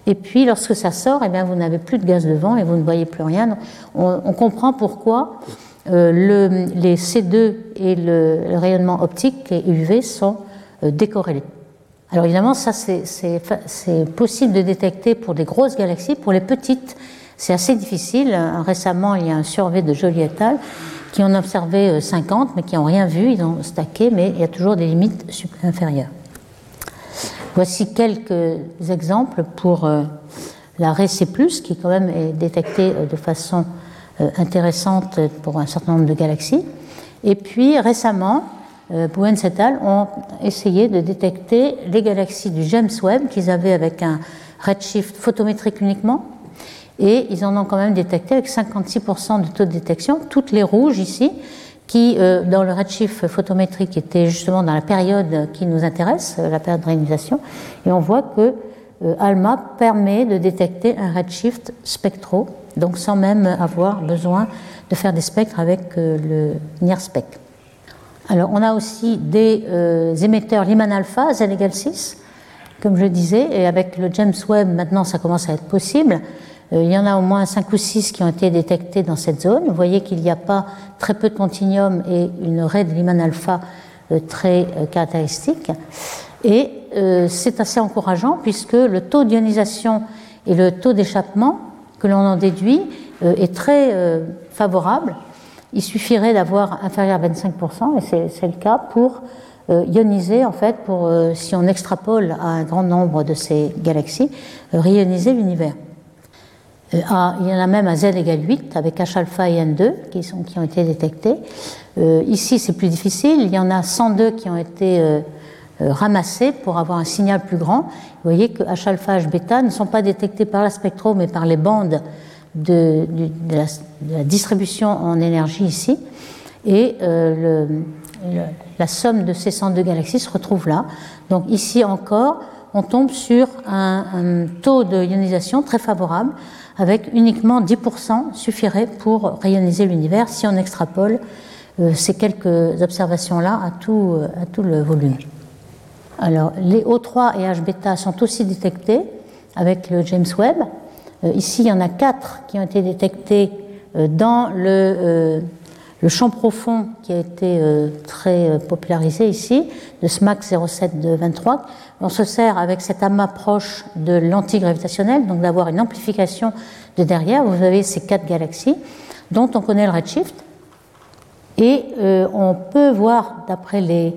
Et puis lorsque ça sort, eh bien vous n'avez plus de gaz devant et vous ne voyez plus rien. On, comprend pourquoi euh, le, les C2 et le, rayonnement optique et UV sont euh, décorrélés. Alors évidemment, ça c'est possible de détecter pour des grosses galaxies, pour les petites, c'est assez difficile. Récemment, il y a un survey de Joly et al. qui ont observé 50, euh, mais qui n'ont rien vu, ils ont stacké, mais il y a toujours des limites inférieures. Voici quelques exemples pour euh, la RC+, qui quand même est détectée euh, de façon intéressante pour un certain nombre de galaxies. Et puis récemment, euh, Bowens et al. ont essayé de détecter les galaxies du James Webb qu'ils avaient avec un redshift photométrique uniquement. Et ils en ont quand même détecté avec 56% de taux de détection, toutes les rouges ici, qui, euh, dans le redshift photométrique, étaient justement dans la période qui nous intéresse, la période de réalisation. Et on voit que euh, ALMA permet de détecter un redshift spectro, donc sans même avoir besoin de faire des spectres avec le NIRSPEC. Alors, on a aussi des euh, émetteurs Lyman alpha, Z égale 6, comme je disais, et avec le James Webb, maintenant, ça commence à être possible. Euh, il y en a au moins 5 ou 6 qui ont été détectés dans cette zone. Vous voyez qu'il n'y a pas très peu de continuum et une raie de Lyman alpha euh, très caractéristique. Et c'est assez encourageant puisque le taux d'ionisation et le taux d'échappement que l'on en déduit est très favorable il suffirait d'avoir inférieur à 25%, et c'est le cas pour euh, ioniser, en fait, pour, euh, si on extrapole à un grand nombre de ces galaxies, euh, réioniser l'univers. Il y en a même à Z égale 8 avec H alpha et N2 qui, sont, qui ont été détectés. ici, c'est plus difficile. Il y en a 102 qui ont été ramassés pour avoir un signal plus grand. Vous voyez que H alpha, H bêta ne sont pas détectés par la spectro, mais par les bandes de, la, distribution en énergie ici. Et euh, la somme de ces 102 galaxies se retrouve là. Donc ici encore, on tombe sur un, taux de ionisation très favorable, avec uniquement 10% suffirait pour rayoniser l'univers si on extrapole euh, ces quelques observations-là à tout, à tout le volume. Alors, les O3 et H bêta sont aussi détectés avec le James Webb. Euh, ici, il y en a quatre qui ont été détectés euh, dans le, euh, le champ profond qui a été très popularisé ici, de SMAC 07 de 23. On se sert avec cet amas proche de l'antigravitationnel, donc d'avoir une amplification de derrière. Vous avez ces quatre galaxies dont on connaît le redshift. Et on peut voir, d'après les,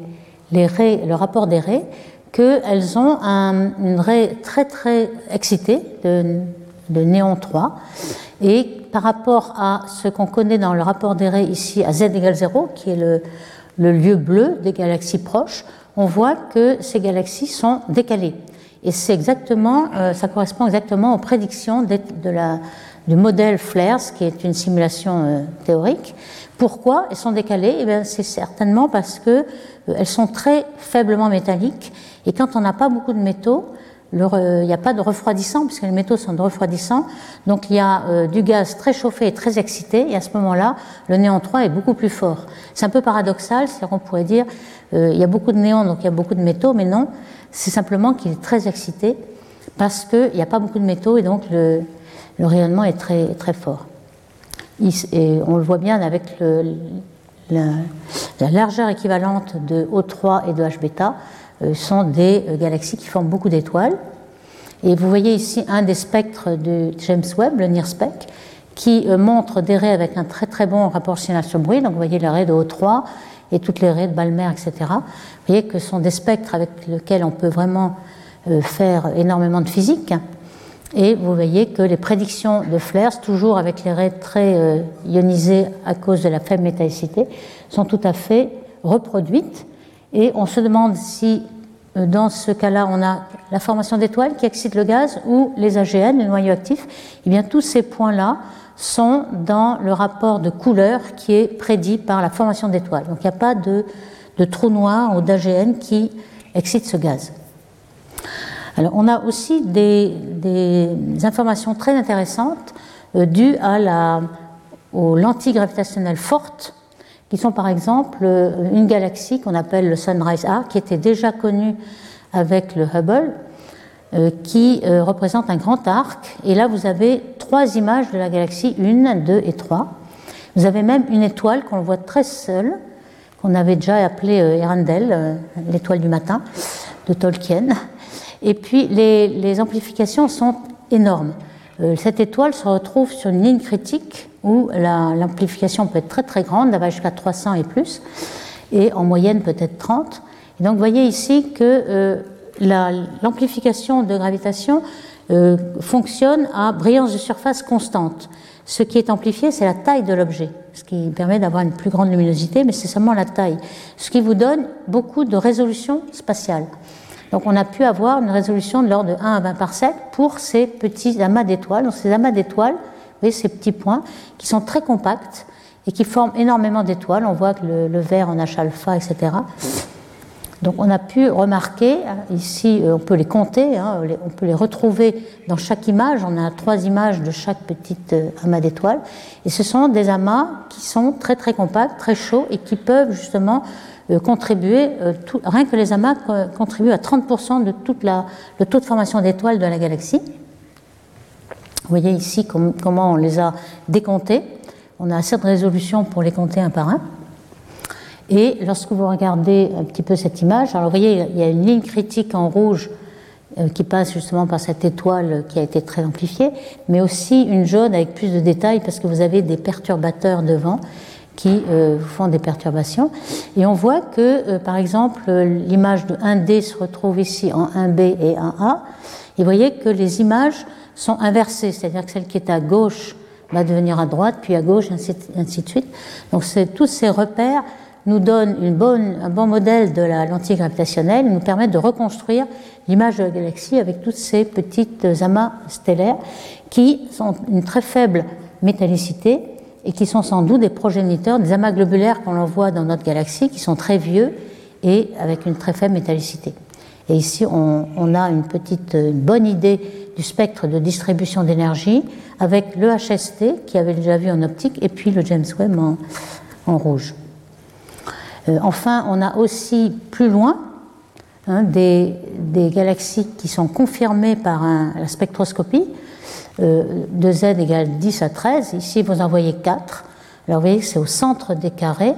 le rapport des raies, qu'elles ont un, une raie très très excitée de néon 3 et par rapport à ce qu'on connaît dans le rapport des ici à z égale 0, qui est le, le lieu bleu des galaxies proches, on voit que ces galaxies sont décalées. Et c'est exactement, euh, ça correspond exactement aux prédictions de, la, du modèle FLAIRS, qui est une simulation euh, théorique. Pourquoi elles sont décalées? Eh C'est certainement parce qu'elles euh, sont très faiblement métalliques. Et quand on n'a pas beaucoup de métaux, il n'y a pas de refroidissant, puisque les métaux sont de refroidissants. Donc il y a euh, du gaz très chauffé et très excité, et à ce moment-là, le néon 3 est beaucoup plus fort. C'est un peu paradoxal, c'est-à-dire qu'on pourrait dire euh, il y a beaucoup de néons, donc il y a beaucoup de métaux, mais non, c'est simplement qu'il est très excité, parce qu'il n'y a pas beaucoup de métaux, et donc le, rayonnement est très, très fort. Et on le voit bien avec la, la, largeur équivalente de O3 et de H bêta. Euh, sont des euh, galaxies qui forment beaucoup d'étoiles. Et vous voyez ici un des spectres de James Webb, le NIRSPEC, qui euh, montre des raies avec un très très bon rapport signal-bruit. Donc vous voyez les raies de O3 et toutes les raies de Balmer, etc. Vous voyez que ce sont des spectres avec lesquels on peut vraiment faire énormément de physique. Et vous voyez que les prédictions de Flares, toujours avec les raies très ionisées à cause de la faible métallicité, sont tout à fait reproduites. Et on se demande si euh, dans ce cas-là, on a la formation d'étoiles qui excite le gaz ou les AGN, le noyau actif. Eh bien, tous ces points-là sont dans le rapport de couleur qui est prédit par la formation d'étoiles. Donc, il n'y a pas de, trou noir ou d'AGN qui excite ce gaz. Alors, on a aussi des, des informations très intéressantes euh, dues à la, aux lentilles gravitationnelles fortes qui sont par exemple euh, une galaxie qu'on appelle le Sunrise A, qui était déjà connue avec le Hubble, euh, qui euh, représente un grand arc. Et là, vous avez trois images de la galaxie, une, deux et trois. Vous avez même une étoile qu'on voit très seule, qu'on avait déjà appelée Erandel, l'étoile du matin, de Tolkien. Et puis, les amplifications sont énormes. Cette étoile se retrouve sur une ligne critique où l'amplification peut être très très grande, va jusqu'à 300 et plus, et en moyenne peut-être 30. Et donc vous voyez ici que euh, l'amplification de gravitation euh, fonctionne à brillance de surface constante. Ce qui est amplifié, c'est la taille de l'objet, ce qui permet d'avoir une plus grande luminosité, mais c'est seulement la taille, ce qui vous donne beaucoup de résolution spatiale. Donc on a pu avoir une résolution de l'ordre de 1 à 20 parsecs pour ces petits amas d'étoiles. Donc ces amas d'étoiles ces petits points qui sont très compacts et qui forment énormément d'étoiles. On voit que le, vert en H alpha, etc. Donc on a pu remarquer, ici euh, on peut les compter, hein, on peut les retrouver dans chaque image, on a trois images de chaque petite euh, amas d'étoiles, et ce sont des amas qui sont très très compacts, très chauds, et qui peuvent justement euh, contribuer, rien que les amas contribuent à 30% de toute la, le taux de formation d'étoiles de la galaxie. Vous voyez ici comment on les a décomptés. On a assez de résolution pour les compter un par un. Et lorsque vous regardez un petit peu cette image, alors vous voyez, il y a une ligne critique en rouge euh, qui passe justement par cette étoile qui a été très amplifiée, mais aussi une jaune avec plus de détails parce que vous avez des perturbateurs devant qui euh, font des perturbations. Et on voit que, euh, par exemple, l'image de 1D se retrouve ici en 1B et 1A. Et vous voyez que les images sont inversées, c'est-à-dire que celle qui est à gauche va devenir à droite, puis à gauche, ainsi, ainsi de suite. Donc tous ces repères nous donnent un bon modèle de la lentille gravitationnelle, nous permettent de reconstruire l'image de la galaxie avec toutes ces petites amas stellaires qui sont une très faible métallicité et qui sont sans doute des progéniteurs des amas globulaires qu'on voit dans notre galaxie, qui sont très vieux et avec une très faible métallicité. Et ici, on, a une petite une bonne idée du spectre de distribution d'énergie avec le HST qui avait déjà vu en optique et puis le James Webb en, rouge. Euh, enfin, on a aussi plus loin hein, des, galaxies qui sont confirmées par la spectroscopie. Euh, de Z égale 10 à 13. Ici, vous en voyez 4. Alors, vous voyez que c'est au centre des carrés,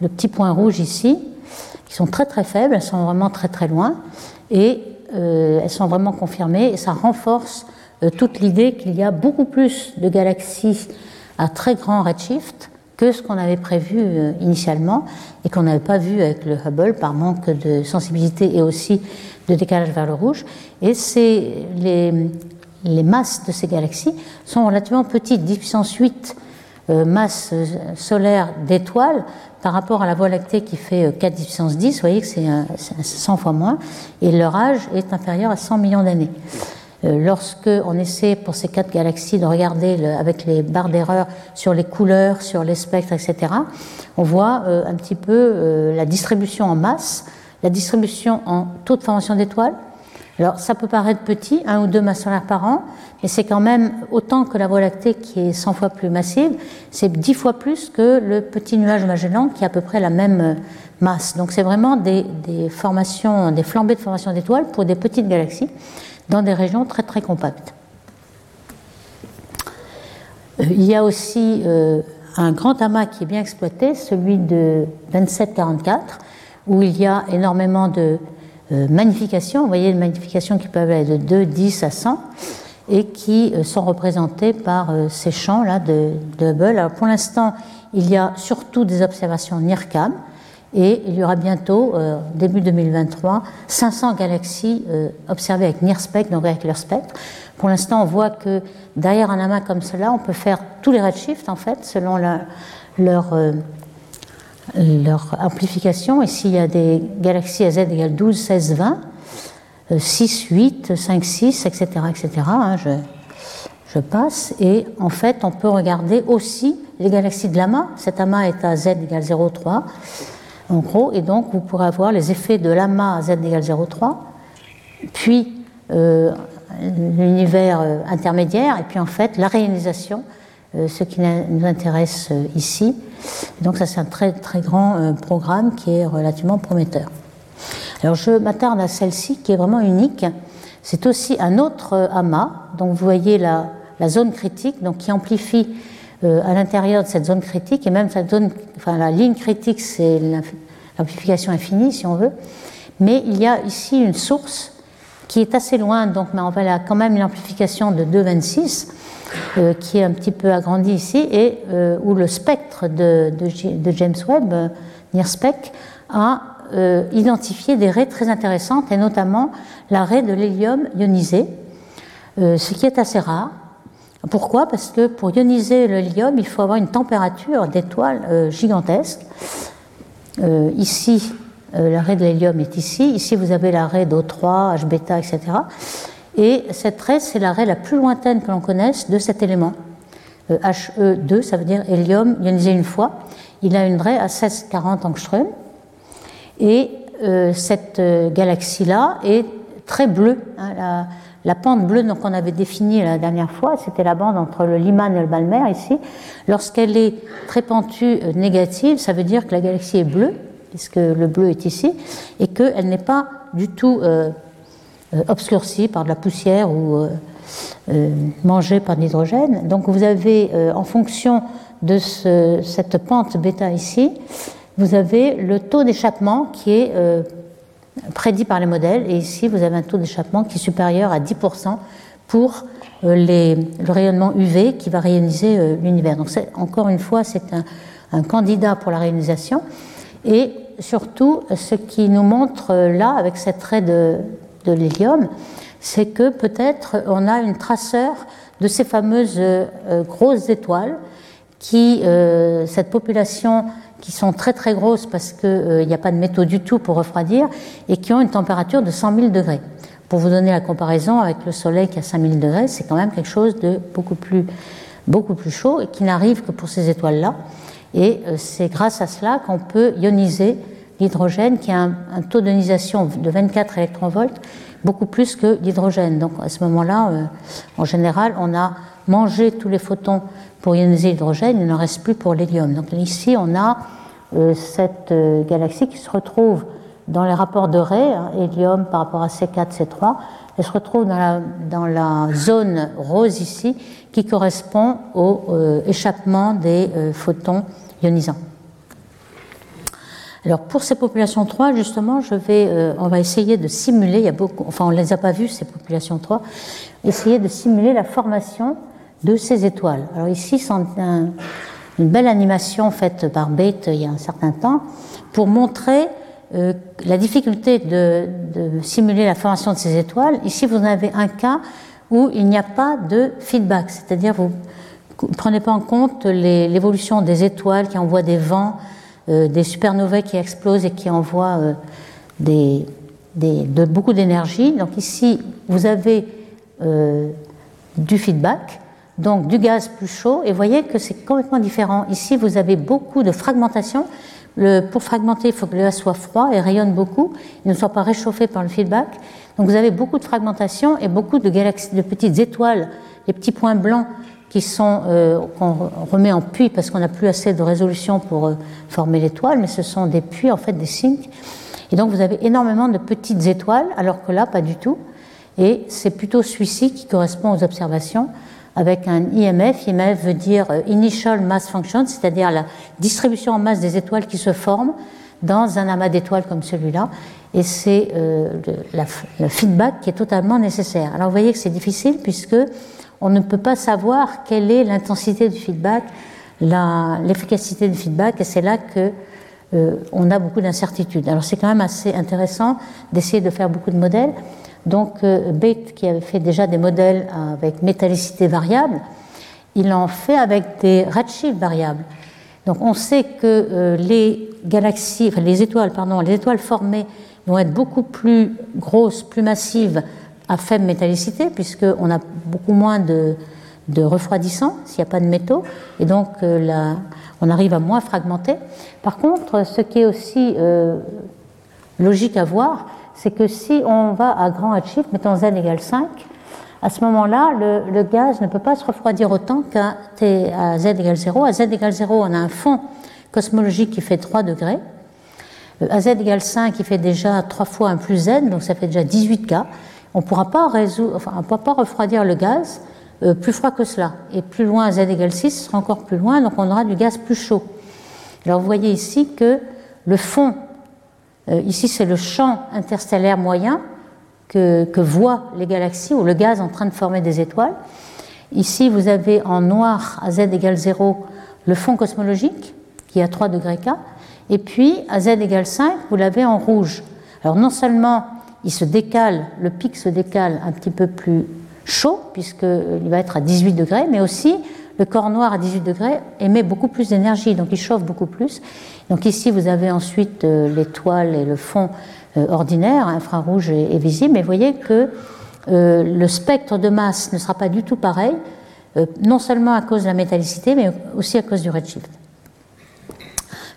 le petit point rouge ici, qui sont très très faibles, elles sont vraiment très très loin. Et euh, elles sont vraiment confirmées et ça renforce euh, toute l'idée qu'il y a beaucoup plus de galaxies à très grand redshift que ce qu'on avait prévu euh, initialement et qu'on n'avait pas vu avec le Hubble par manque de sensibilité et aussi de décalage vers le rouge. Et les, les, masses de ces galaxies sont relativement petites, 10 puissance 8 masses solaires d'étoiles par rapport à la Voie lactée qui fait 4 puissance 10. Vous voyez que c'est 100 fois moins. Et leur âge est inférieur à 100 millions d'années. Euh, lorsque on essaie pour ces quatre galaxies de regarder avec les barres d'erreur sur les couleurs, sur les spectres, etc., on voit euh, un petit peu euh, la distribution en masse, la distribution en taux de formation d'étoiles. Alors ça peut paraître petit, un ou deux masses solaires par an, mais c'est quand même autant que la Voie lactée qui est 100 fois plus massive, c'est 10 fois plus que le petit nuage Magellan qui a à peu près la même masse. Donc c'est vraiment des, formations, des flambées de formation d'étoiles pour des petites galaxies dans des régions très très compactes. Euh, il y a aussi euh, un grand amas qui est bien exploité, celui de 2744, où il y a énormément de euh, magnifications. Vous voyez, des magnifications qui peuvent aller de 2, 10 à 100 et qui sont représentées par ces champs-là de, de, Hubble. Alors pour l'instant, il y a surtout des observations NIRCAM, et il y aura bientôt, euh, début 2023, 500 galaxies euh, observées avec NIRSPEC, donc avec leur spectre. Pour l'instant, on voit que derrière un amas comme cela, on peut faire tous les redshifts, en fait, selon leur, euh, leur amplification. Ici, il y a des galaxies à z égale 12, 16, 20, 6, 8, 5, 6, etc. etc. je, passe. Et en fait, on peut regarder aussi les galaxies de l'amas. Cet amas est à z égale 0,3 en gros, et donc vous pourrez avoir les effets de l'amas à z égale 0,3, puis euh, l'univers euh, intermédiaire, et puis en fait la réalisation, ce qui nous intéresse ici. donc ça c'est un très très grand programme qui est relativement prometteur. Alors je m'attarde à celle-ci qui est vraiment unique. C'est aussi un autre amas, donc vous voyez la, zone critique, donc qui amplifie euh, à l'intérieur de cette zone critique, et même cette zone, enfin la ligne critique, c'est l'amplification infinie, si on veut, mais il y a ici une source qui est assez loin, donc mais on a quand même une amplification de 2,26, euh, qui est un petit peu agrandie ici, et euh, où le spectre de, James Webb, euh, NIRSPEC, a identifié des raies très intéressantes, et notamment la raie de l'hélium ionisé, ce qui est assez rare. Pourquoi? Parce que pour ioniser l'hélium, il faut avoir une température d'étoile euh, gigantesque. Euh, ici, euh, la raie de l'hélium est ici. Ici, vous avez la raie d'O3, H-bêta, etc. Et cette raie, c'est la raie la plus lointaine que l'on connaisse de cet élément. HE2, ça veut dire hélium ionisé une fois. Il a une raie à 1640 angstrom. Et cette galaxie-là est très bleue. Hein, la pente bleue qu'on avait définie la dernière fois, c'était la bande entre le Lyman et le Balmer ici. Lorsqu'elle est très pentue euh, négative, ça veut dire que la galaxie est bleue, puisque le bleu est ici, et qu'elle n'est pas du tout euh, euh, obscurcie par de la poussière ou mangée par de l'hydrogène. Donc vous avez, en fonction de cette pente bêta ici, vous avez le taux d'échappement qui est prédit par les modèles. Et ici, vous avez un taux d'échappement qui est supérieur à 10% pour euh, le rayonnement UV qui va rayoniser euh, l'univers. Donc, encore une fois, c'est un, candidat pour la réalisation. Et surtout, ce qui nous montre euh, là, avec cette raie de, de l'hélium, c'est que peut-être on a une traceur de ces fameuses grosses étoiles qui, cette population qui sont très très grosses parce qu'il euh, n'y a pas de métaux du tout pour refroidir et qui ont une température de 100 000 degrés. Pour vous donner la comparaison avec le Soleil qui a 5 000 degrés, c'est quand même quelque chose de beaucoup plus, beaucoup plus chaud et qui n'arrive que pour ces étoiles-là. Et euh, c'est grâce à cela qu'on peut ioniser l'hydrogène qui a un, taux d'ionisation de 24 électronvolts, beaucoup plus que l'hydrogène. Donc à ce moment-là, euh, en général, on a mangé tous les photons pour ioniser l'hydrogène, il n'en reste plus pour l'hélium. Donc ici, on a euh, cette galaxie qui se retrouve dans les rapports de Ray, hein, hélium par rapport à C4, C3, elle se retrouve dans la, zone rose ici, qui correspond au échappement des photons ionisants. Alors pour ces populations 3, justement, vais, on va essayer de simuler, enfin on ne les a pas vues ces populations 3, essayer de simuler la formation de ces étoiles. Alors ici, c'est une belle animation faite par Bate il y a un certain temps pour montrer la difficulté de, de, simuler la formation de ces étoiles, ici vous avez un cas où il n'y a pas de feedback, c'est-à-dire vous ne prenez pas en compte l'évolution des étoiles qui envoient des vents, euh, des supernovae qui explosent et qui envoient euh, beaucoup d'énergie. Donc ici, vous avez euh, du feedback, donc du gaz plus chaud, et vous voyez que c'est complètement différent. Ici, vous avez beaucoup de fragmentation. Pour fragmenter, il faut que le gaz soit froid et rayonne beaucoup, il ne soit pas réchauffé par le feedback. Donc vous avez beaucoup de fragmentation et beaucoup de, de petites étoiles, les petits points blancs qui sont euh, qu'on remet en puits parce qu'on n'a plus assez de résolution pour euh, former l'étoile, mais ce sont des puits en fait des sinks. Et donc vous avez énormément de petites étoiles, alors que là pas du tout. Et c'est plutôt celui-ci qui correspond aux observations avec un IMF. IMF veut dire euh, Initial Mass Function, c'est-à-dire la distribution en masse des étoiles qui se forment dans un amas d'étoiles comme celui-là. Et c'est euh, le, le, feedback qui est totalement nécessaire. Alors vous voyez que c'est difficile puisque on ne peut pas savoir quelle est l'intensité du feedback, l'efficacité du feedback, et c'est là que euh, on a beaucoup d'incertitudes. Alors c'est quand même assez intéressant d'essayer de faire beaucoup de modèles. Donc euh, Bate, qui avait fait déjà des modèles avec métallicité variable, il en fait avec des redshifts variables. Donc on sait que euh, les galaxies, les étoiles, pardon, les étoiles formées vont être beaucoup plus grosses, plus massives à faible métallicité, puisqu'on a beaucoup moins de, de refroidissant s'il n'y a pas de métaux, et donc euh, la, on arrive à moins fragmenter. Par contre, ce qui est aussi euh, logique à voir, c'est que si on va à grand redshift, mettons z égale 5, à ce moment-là, le, le, gaz ne peut pas se refroidir autant qu'à z égale 0. À z égale 0, on a un fond cosmologique qui fait 3 degrés. À z égale 5, qui fait déjà 3 fois 1 plus z, donc ça fait déjà 18 K on ne pourra pas, refroidir le gaz euh, plus froid que cela. Et plus loin, Z égale 6, ce sera encore plus loin, donc on aura du gaz plus chaud. Alors vous voyez ici que le fond, euh, ici c'est le champ interstellaire moyen que, que voient les galaxies, ou le gaz en train de former des étoiles. Ici, vous avez en noir à Z égale 0 le fond cosmologique, qui est à 3 degrés K, et puis à Z égale 5, vous l'avez en rouge. Alors non seulement il se décale, le pic se décale un petit peu plus chaud, puisqu'il va être à 18 degrés, mais aussi le corps noir à 18 degrés émet beaucoup plus d'énergie, donc il chauffe beaucoup plus. Donc ici, vous avez ensuite euh, l'étoile et le fond euh, ordinaire, infrarouge et, visible, mais vous voyez que euh, le spectre de masse ne sera pas du tout pareil, non seulement à cause de la métallicité, mais aussi à cause du redshift.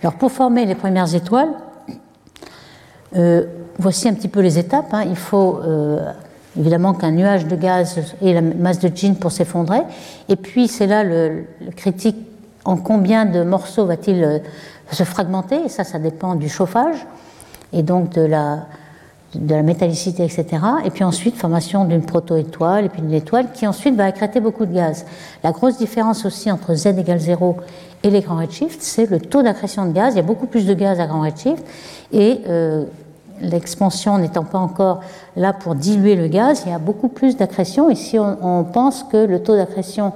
Alors pour former les premières étoiles, Voici un petit peu les étapes. Hein. Il faut euh, évidemment qu'un nuage de gaz ait la masse de jean pour s'effondrer. Et puis c'est là le, critique en combien de morceaux va-t-il euh, se fragmenter. Et ça, ça dépend du chauffage et donc de la, de la métallicité, etc. Et puis ensuite, formation d'une proto-étoile et puis d'une étoile qui ensuite va accréter beaucoup de gaz. La grosse différence aussi entre Z égale 0 et les grands redshifts, c'est le taux d'accrétion de gaz. Il y a beaucoup plus de gaz à grand redshift et euh, l'expansion n'étant pas encore là pour diluer le gaz, il y a beaucoup plus d'accrétion. Ici, on, on, pense que le taux d'accrétion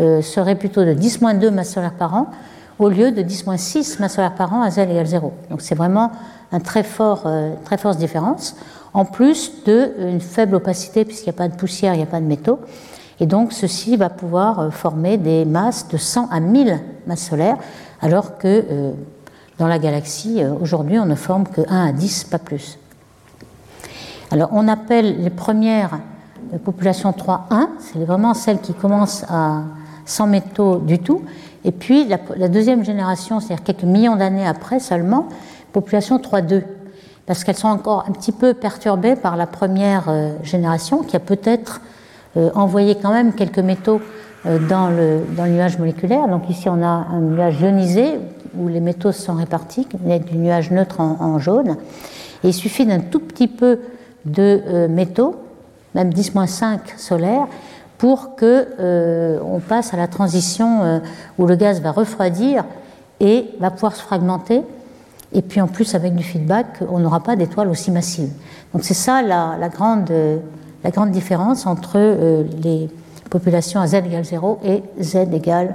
euh, serait plutôt de 10-2 masses solaires par an au lieu de 10-6 masses solaires par an à Z égale 0. Donc c'est vraiment une euh, très forte différence, en plus d'une faible opacité, puisqu'il n'y a pas de poussière, il n'y a pas de métaux. Et donc ceci va pouvoir euh, former des masses de 100 à 1000 masses solaires, alors que euh, dans la galaxie, euh, aujourd'hui, on ne forme que 1 à 10, pas plus. Alors, on appelle les premières populations 3-1, c'est vraiment celles qui commencent à sans métaux du tout. Et puis, la, deuxième génération, c'est-à-dire quelques millions d'années après seulement, population 3-2, parce qu'elles sont encore un petit peu perturbées par la première euh, génération qui a peut-être euh, envoyé quand même quelques métaux euh, dans, le, dans le nuage moléculaire. Donc ici, on a un nuage ionisé où les métaux sont répartis, du nuage neutre en, jaune. Et il suffit d'un tout petit peu de euh, métaux, même 10-5 solaires, pour que euh, on passe à la transition euh, où le gaz va refroidir et va pouvoir se fragmenter. Et puis en plus, avec du feedback, on n'aura pas d'étoiles aussi massives. Donc c'est ça la, grande, la grande différence entre les populations à z égale 0 et z égale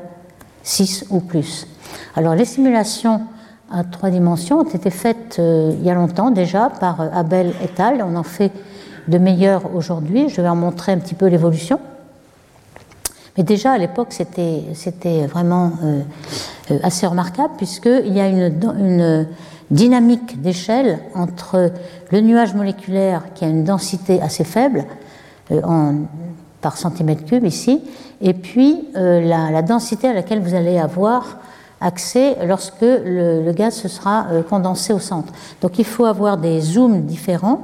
6 ou plus. Alors les simulations à trois dimensions ont été faites euh, il y a longtemps déjà par euh, Abel et al. On en fait de meilleurs aujourd'hui. Je vais en montrer un petit peu l'évolution. Mais déjà à l'époque, c'était vraiment euh, assez remarquable puisqu'il y a une, une dynamique d'échelle entre le nuage moléculaire qui a une densité assez faible en, par centimètre cube ici, et puis la, la, densité à laquelle vous allez avoir accès lorsque le, gaz se sera euh, condensé au centre. Donc il faut avoir des zooms différents.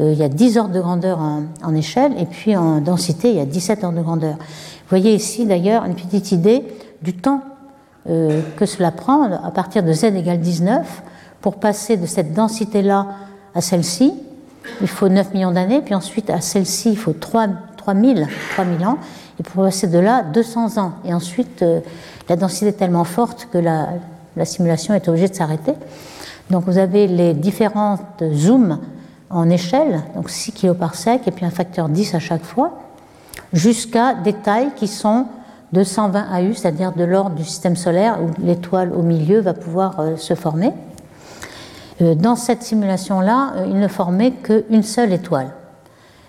Euh, il y a 10 ordres de grandeur en, échelle et puis en densité, il y a 17 ordres de grandeur. Vous voyez ici d'ailleurs une petite idée du temps euh, que cela prend à partir de z égale 19 pour passer de cette densité-là à celle-ci. Il faut 9 millions d'années, puis ensuite à celle-ci, il faut 3, 3000, 3000 ans, et pour passer de là, 200 ans. Et ensuite, la densité est tellement forte que la, simulation est obligée de s'arrêter. Donc vous avez les différentes zooms en échelle, donc 6 kg par sec et puis un facteur 10 à chaque fois, jusqu'à des tailles qui sont de 120 AU, c'est-à-dire de l'ordre du système solaire où l'étoile au milieu va pouvoir euh, se former. Euh, dans cette simulation-là, euh, il ne formait qu'une seule étoile,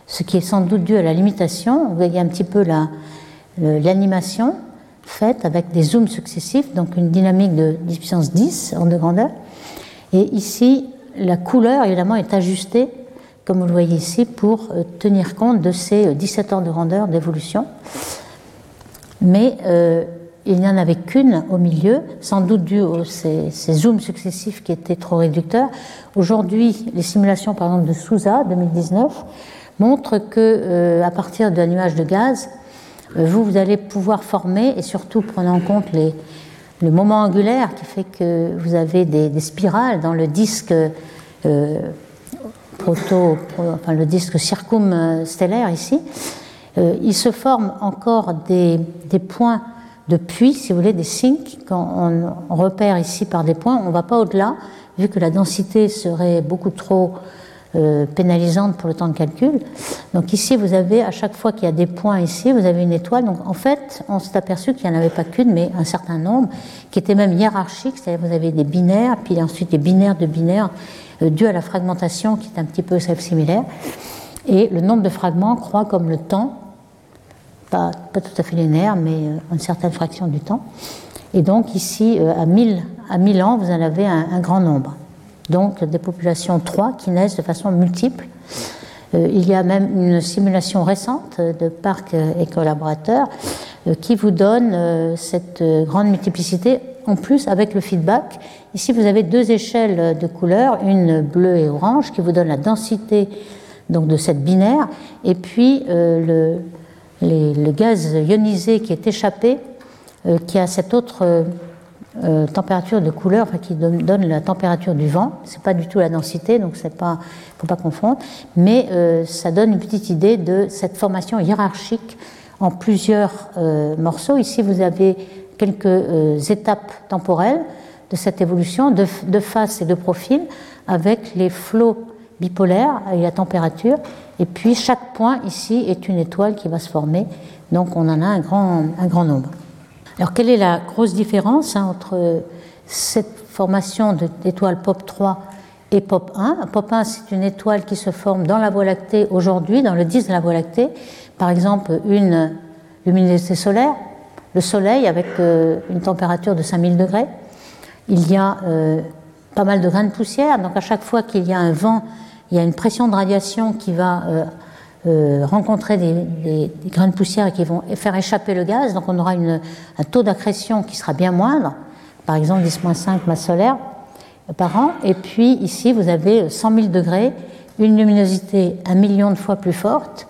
ce qui est sans doute dû à la limitation. Vous voyez un petit peu l'animation faite avec des zooms successifs, donc une dynamique de puissance 10 en de grandeur. Et ici, la couleur, évidemment, est ajustée, comme vous le voyez ici, pour euh, tenir compte de ces 17 euh, ordres de grandeur d'évolution. Mais euh, il n'y en avait qu'une au milieu, sans doute dû à ces, zooms successifs qui étaient trop réducteurs. Aujourd'hui, les simulations, par exemple, de Sousa 2019 montrent que, à partir d'un nuage de gaz, vous, vous allez pouvoir former, et surtout prenant en compte le moment angulaire qui fait que vous avez des, spirales dans le disque euh, proto, enfin le disque circumstellaire ici, euh, il se forme encore des, des, points de puits, si vous voulez, des sinks, quand on, repère ici par des points, on ne va pas au-delà, vu que la densité serait beaucoup trop euh, pénalisante pour le temps de calcul. Donc ici, vous avez, à chaque fois qu'il y a des points ici, vous avez une étoile. Donc en fait, on s'est aperçu qu'il n'y en avait pas qu'une, mais un certain nombre, qui étaient même hiérarchiques, c'est-à-dire vous avez des binaires, puis ensuite des binaires de binaires, euh, dû à la fragmentation qui est un petit peu similaire. Et le nombre de fragments croît comme le temps, pas, tout à fait linéaire, mais euh, une certaine fraction du temps. Et donc ici, à 1000, à 1000 ans, vous en avez un grand nombre donc des populations 3 qui naissent de façon multiple. Euh, il y a même une simulation récente de Parc et collaborateurs euh, qui vous donne euh, cette grande multiplicité en plus avec le feedback. Ici, vous avez deux échelles de couleurs, une bleue et orange, qui vous donne la densité donc, de cette binaire, et puis le, le, gaz ionisé qui est échappé, qui a cette autre euh, température de couleur qui donne, la température du vent. C'est pas du tout la densité, donc c'est pas, faut pas confondre. Mais euh, ça donne une petite idée de cette formation hiérarchique en plusieurs euh, morceaux. Ici, vous avez quelques étapes temporelles de cette évolution, de, de, face et de profil, avec les flots bipolaires et la température. Et puis chaque point ici est une étoile qui va se former. Donc on en a un grand, un grand nombre. Alors, quelle est la grosse différence hein, entre cette formation d'étoiles POP 3 et POP 1 POP 1, c'est une étoile qui se forme dans la Voie lactée aujourd'hui, dans le disque de la Voie lactée. Par exemple, une luminosité solaire, le Soleil avec euh, une température de 5000 degrés. Il y a euh, pas mal de grains de poussière, donc à chaque fois qu'il y a un vent, il y a une pression de radiation qui va euh, euh, rencontrer des, grains de poussière qui vont faire échapper le gaz, donc on aura un taux d'accrétion qui sera bien moindre, par exemple 10-5 masse solaire par an. Et puis ici, vous avez 100 000 degrés, une luminosité un million de fois plus forte,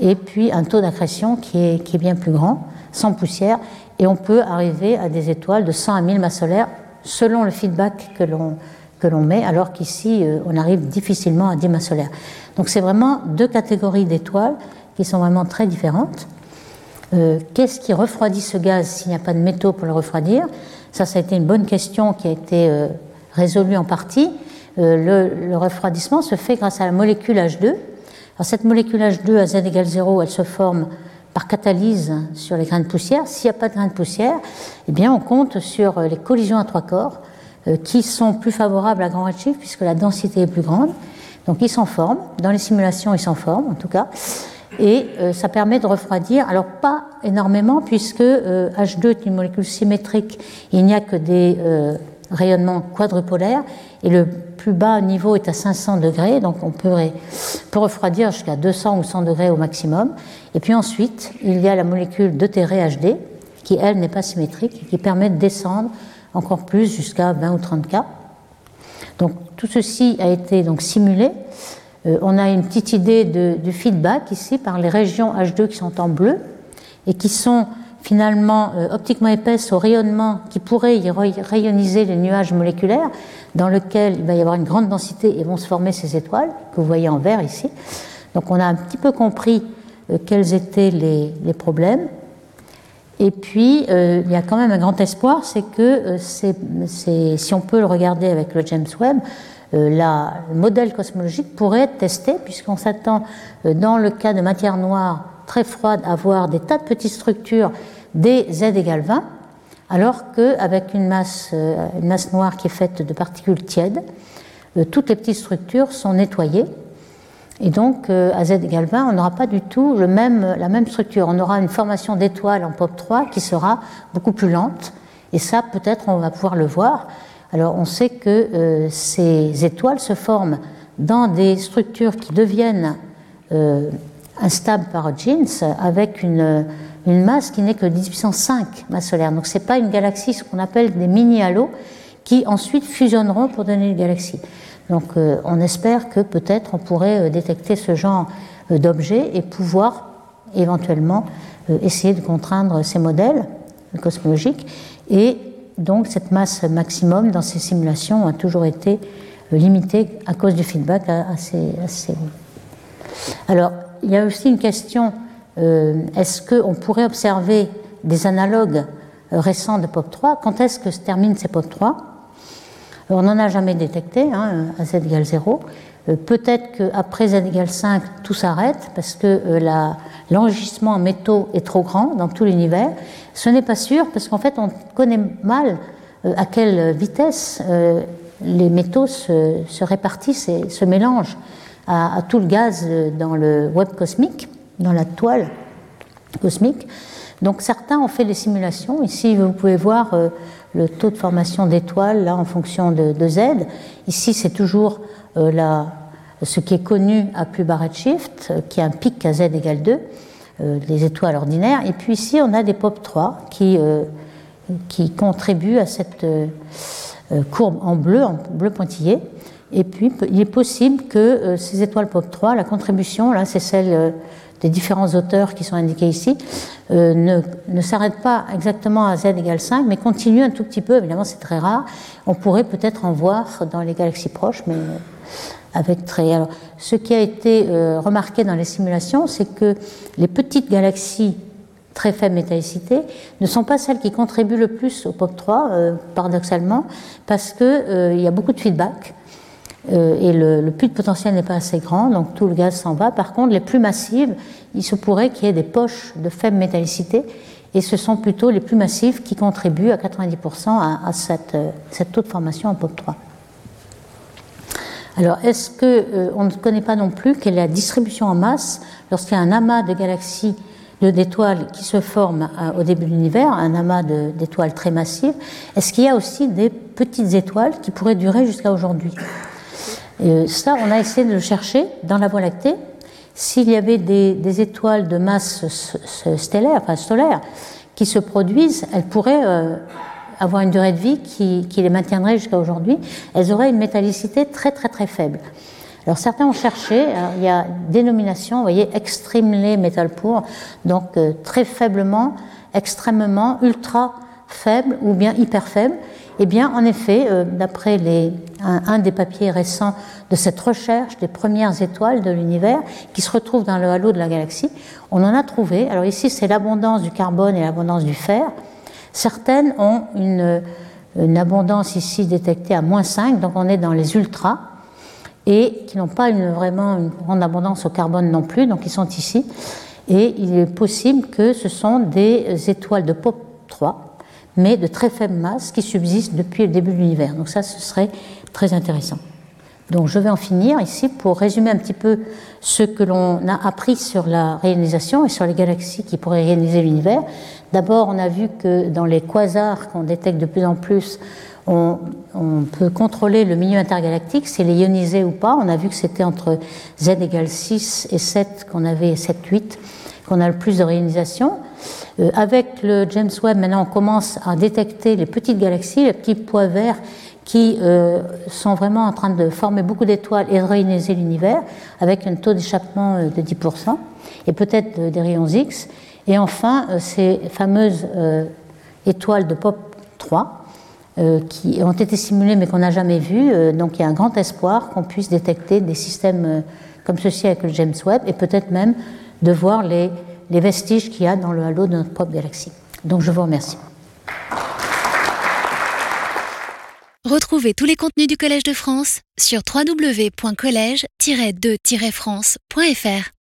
et puis un taux d'accrétion qui est, qui est bien plus grand, sans poussière, et on peut arriver à des étoiles de 100 à 1000 masses solaires selon le feedback que l'on que l'on met, alors qu'ici, euh, on arrive difficilement à 10 masses solaires. Donc c'est vraiment deux catégories d'étoiles qui sont vraiment très différentes. Euh, qu'est-ce qui refroidit ce gaz s'il n'y a pas de métaux pour le refroidir? Ça, ça a été une bonne question qui a été euh, résolue en partie. Le, refroidissement se fait grâce à la molécule H2. Alors cette molécule H2 à Z égale 0, elle se forme par catalyse sur les grains de poussière. S'il n'y a pas de grains de poussière, eh bien on compte sur les collisions à trois corps qui sont plus favorables à grand redshift puisque la densité est plus grande. Donc ils s'en forment, dans les simulations ils s'en forment en tout cas, et ça permet de refroidir, alors pas énormément puisque H2 est une molécule symétrique, il n'y a que des rayonnements quadrupolaires, et le plus bas niveau est à 500 degrés, donc on peut, refroidir jusqu'à 200 ou 100 degrés au maximum. Et puis ensuite, il y a la molécule deutérée HD, qui elle n'est pas symétrique et qui permet de descendre encore plus jusqu'à 20 ou 30 K. Donc tout ceci a été donc simulé. Euh, on a une petite idée du feedback ici par les régions H2 qui sont en bleu et qui sont finalement euh, optiquement épaisse au rayonnement qui pourrait y rayoniser les nuages moléculaires dans lequel il va y avoir une grande densité et vont se former ces étoiles que vous voyez en vert ici. Donc on a un petit peu compris euh, quels étaient les, problèmes. Et puis, euh, il y a quand même un grand espoir, c'est que si on peut le regarder avec le James Webb, la, le modèle cosmologique pourrait être testé, puisqu'on s'attend, dans le cas de matière noire, très froide avoir des tas de petites structures des Z égale 20, alors qu'avec une euh, une masse noire qui est faite de particules tièdes, euh, toutes les petites structures sont nettoyées. Et donc, euh, à Z égale 20, on n'aura pas du tout le même, la même structure. On aura une formation d'étoiles en POP3 qui sera beaucoup plus lente. Et ça, peut-être, on va pouvoir le voir. Alors, on sait que ces étoiles se forment dans des structures qui deviennent instable par jeans avec une, une masse qui n'est que 10 puissance 5 masse solaire. Donc ce n'est pas une galaxie, ce qu'on appelle des mini-halos qui ensuite fusionneront pour donner une galaxie. Donc euh, on espère que peut-être on pourrait euh, détecter ce genre euh, d'objets et pouvoir éventuellement essayer de contraindre ces modèles cosmologiques. Et donc cette masse maximum dans ces simulations a toujours été limitée à cause du feedback assez, assez... Alors il y a aussi une question est-ce qu'on pourrait observer des analogues récents de POP3 Quand est-ce que se terminent ces POP3 On n'en a jamais détecté hein, à z égale 0. Euh, peut-être qu'après z égale 5, tout s'arrête parce que l'enrichissement en métaux est trop grand dans tout l'univers. Ce n'est pas sûr parce qu'en fait, on connaît mal à quelle vitesse les métaux se répartissent et se mélangent à, tout le gaz dans le web cosmique, dans la toile cosmique. Donc certains ont fait des simulations. Ici, vous pouvez voir euh, le taux de formation d'étoiles là en fonction de, Z. Ici, c'est toujours euh, ce qui est connu à plus bas redshift, euh, qui a un pic à Z égale 2, les étoiles ordinaires. Et puis ici, on a des POP3 qui, qui contribuent à cette courbe en bleu, en bleu pointillé. Et puis, il est possible que euh, ces étoiles POP3, la contribution, là, c'est celle euh, des différents auteurs qui sont indiqués ici, euh, ne, ne s'arrête pas exactement à z égale 5, mais continue un tout petit peu. Évidemment, c'est très rare. On pourrait peut-être en voir dans les galaxies proches, mais avec très. Alors, ce qui a été remarqué dans les simulations, c'est que les petites galaxies très faible métallicité ne sont pas celles qui contribuent le plus au POP3, paradoxalement, parce qu'il il y a beaucoup de feedback. Euh, et le, puits de potentiel n'est pas assez grand, donc tout le gaz s'en va. Par contre, les plus massives, il se pourrait qu'il y ait des poches de faible métallicité, et ce sont plutôt les plus massives qui contribuent à 90% à, cette, euh, cette, taux de formation en POP3. Alors, est-ce qu'on euh, on ne connaît pas non plus quelle est la distribution en masse lorsqu'il y a un amas de galaxies d'étoiles qui se forment au début de l'univers, un amas d'étoiles très massives? Est-ce qu'il y a aussi des petites étoiles qui pourraient durer jusqu'à aujourd'hui? Ça, on a essayé de le chercher dans la Voie lactée. S'il y avait des, étoiles de masse stellaire, enfin solaire, qui se produisent, elles pourraient euh, avoir une durée de vie qui, les maintiendrait jusqu'à aujourd'hui. Elles auraient une métallicité très très très faible. Alors certains ont cherché, il y a dénomination, vous voyez, extremely metal poor, donc euh, très faiblement, extrêmement, ultra faible ou bien hyper faible. Eh bien, en effet, euh, d'après un, des papiers récents de cette recherche des premières étoiles de l'univers qui se retrouvent dans le halo de la galaxie, on en a trouvé. Alors ici, c'est l'abondance du carbone et l'abondance du fer. Certaines ont une, abondance ici détectée à moins 5, donc on est dans les ultras, et qui n'ont pas une, vraiment une grande abondance au carbone non plus, donc ils sont ici. Et il est possible que ce sont des étoiles de POP 3 mais de très faible masse qui subsistent depuis le début de l'univers. Donc ça, ce serait très intéressant. Donc je vais en finir ici pour résumer un petit peu ce que l'on a appris sur la réalisation et sur les galaxies qui pourraient réaliser l'univers. D'abord, on a vu que dans les quasars qu'on détecte de plus en plus, on, peut contrôler le milieu intergalactique, s'il est ionisé ou pas. On a vu que c'était entre z égale 6 et 7 qu'on avait 7, 8, qu'on a le plus de réalisation. Euh, avec le James Webb, maintenant, on commence à détecter les petites galaxies, les petits pois verts qui euh, sont vraiment en train de former beaucoup d'étoiles et de réaliser l'univers, avec un taux d'échappement euh, de 10%, et peut-être des rayons X. Et enfin, ces fameuses étoiles de POP 3, qui ont été simulées mais qu'on n'a jamais vues. donc il y a un grand espoir qu'on puisse détecter des systèmes comme ceci avec le James Webb, et peut-être même de voir les les vestiges qu'il y a dans le halo de notre propre galaxie. Donc je vous remercie. Retrouvez tous les contenus du Collège de France sur www.colège-2-france.fr.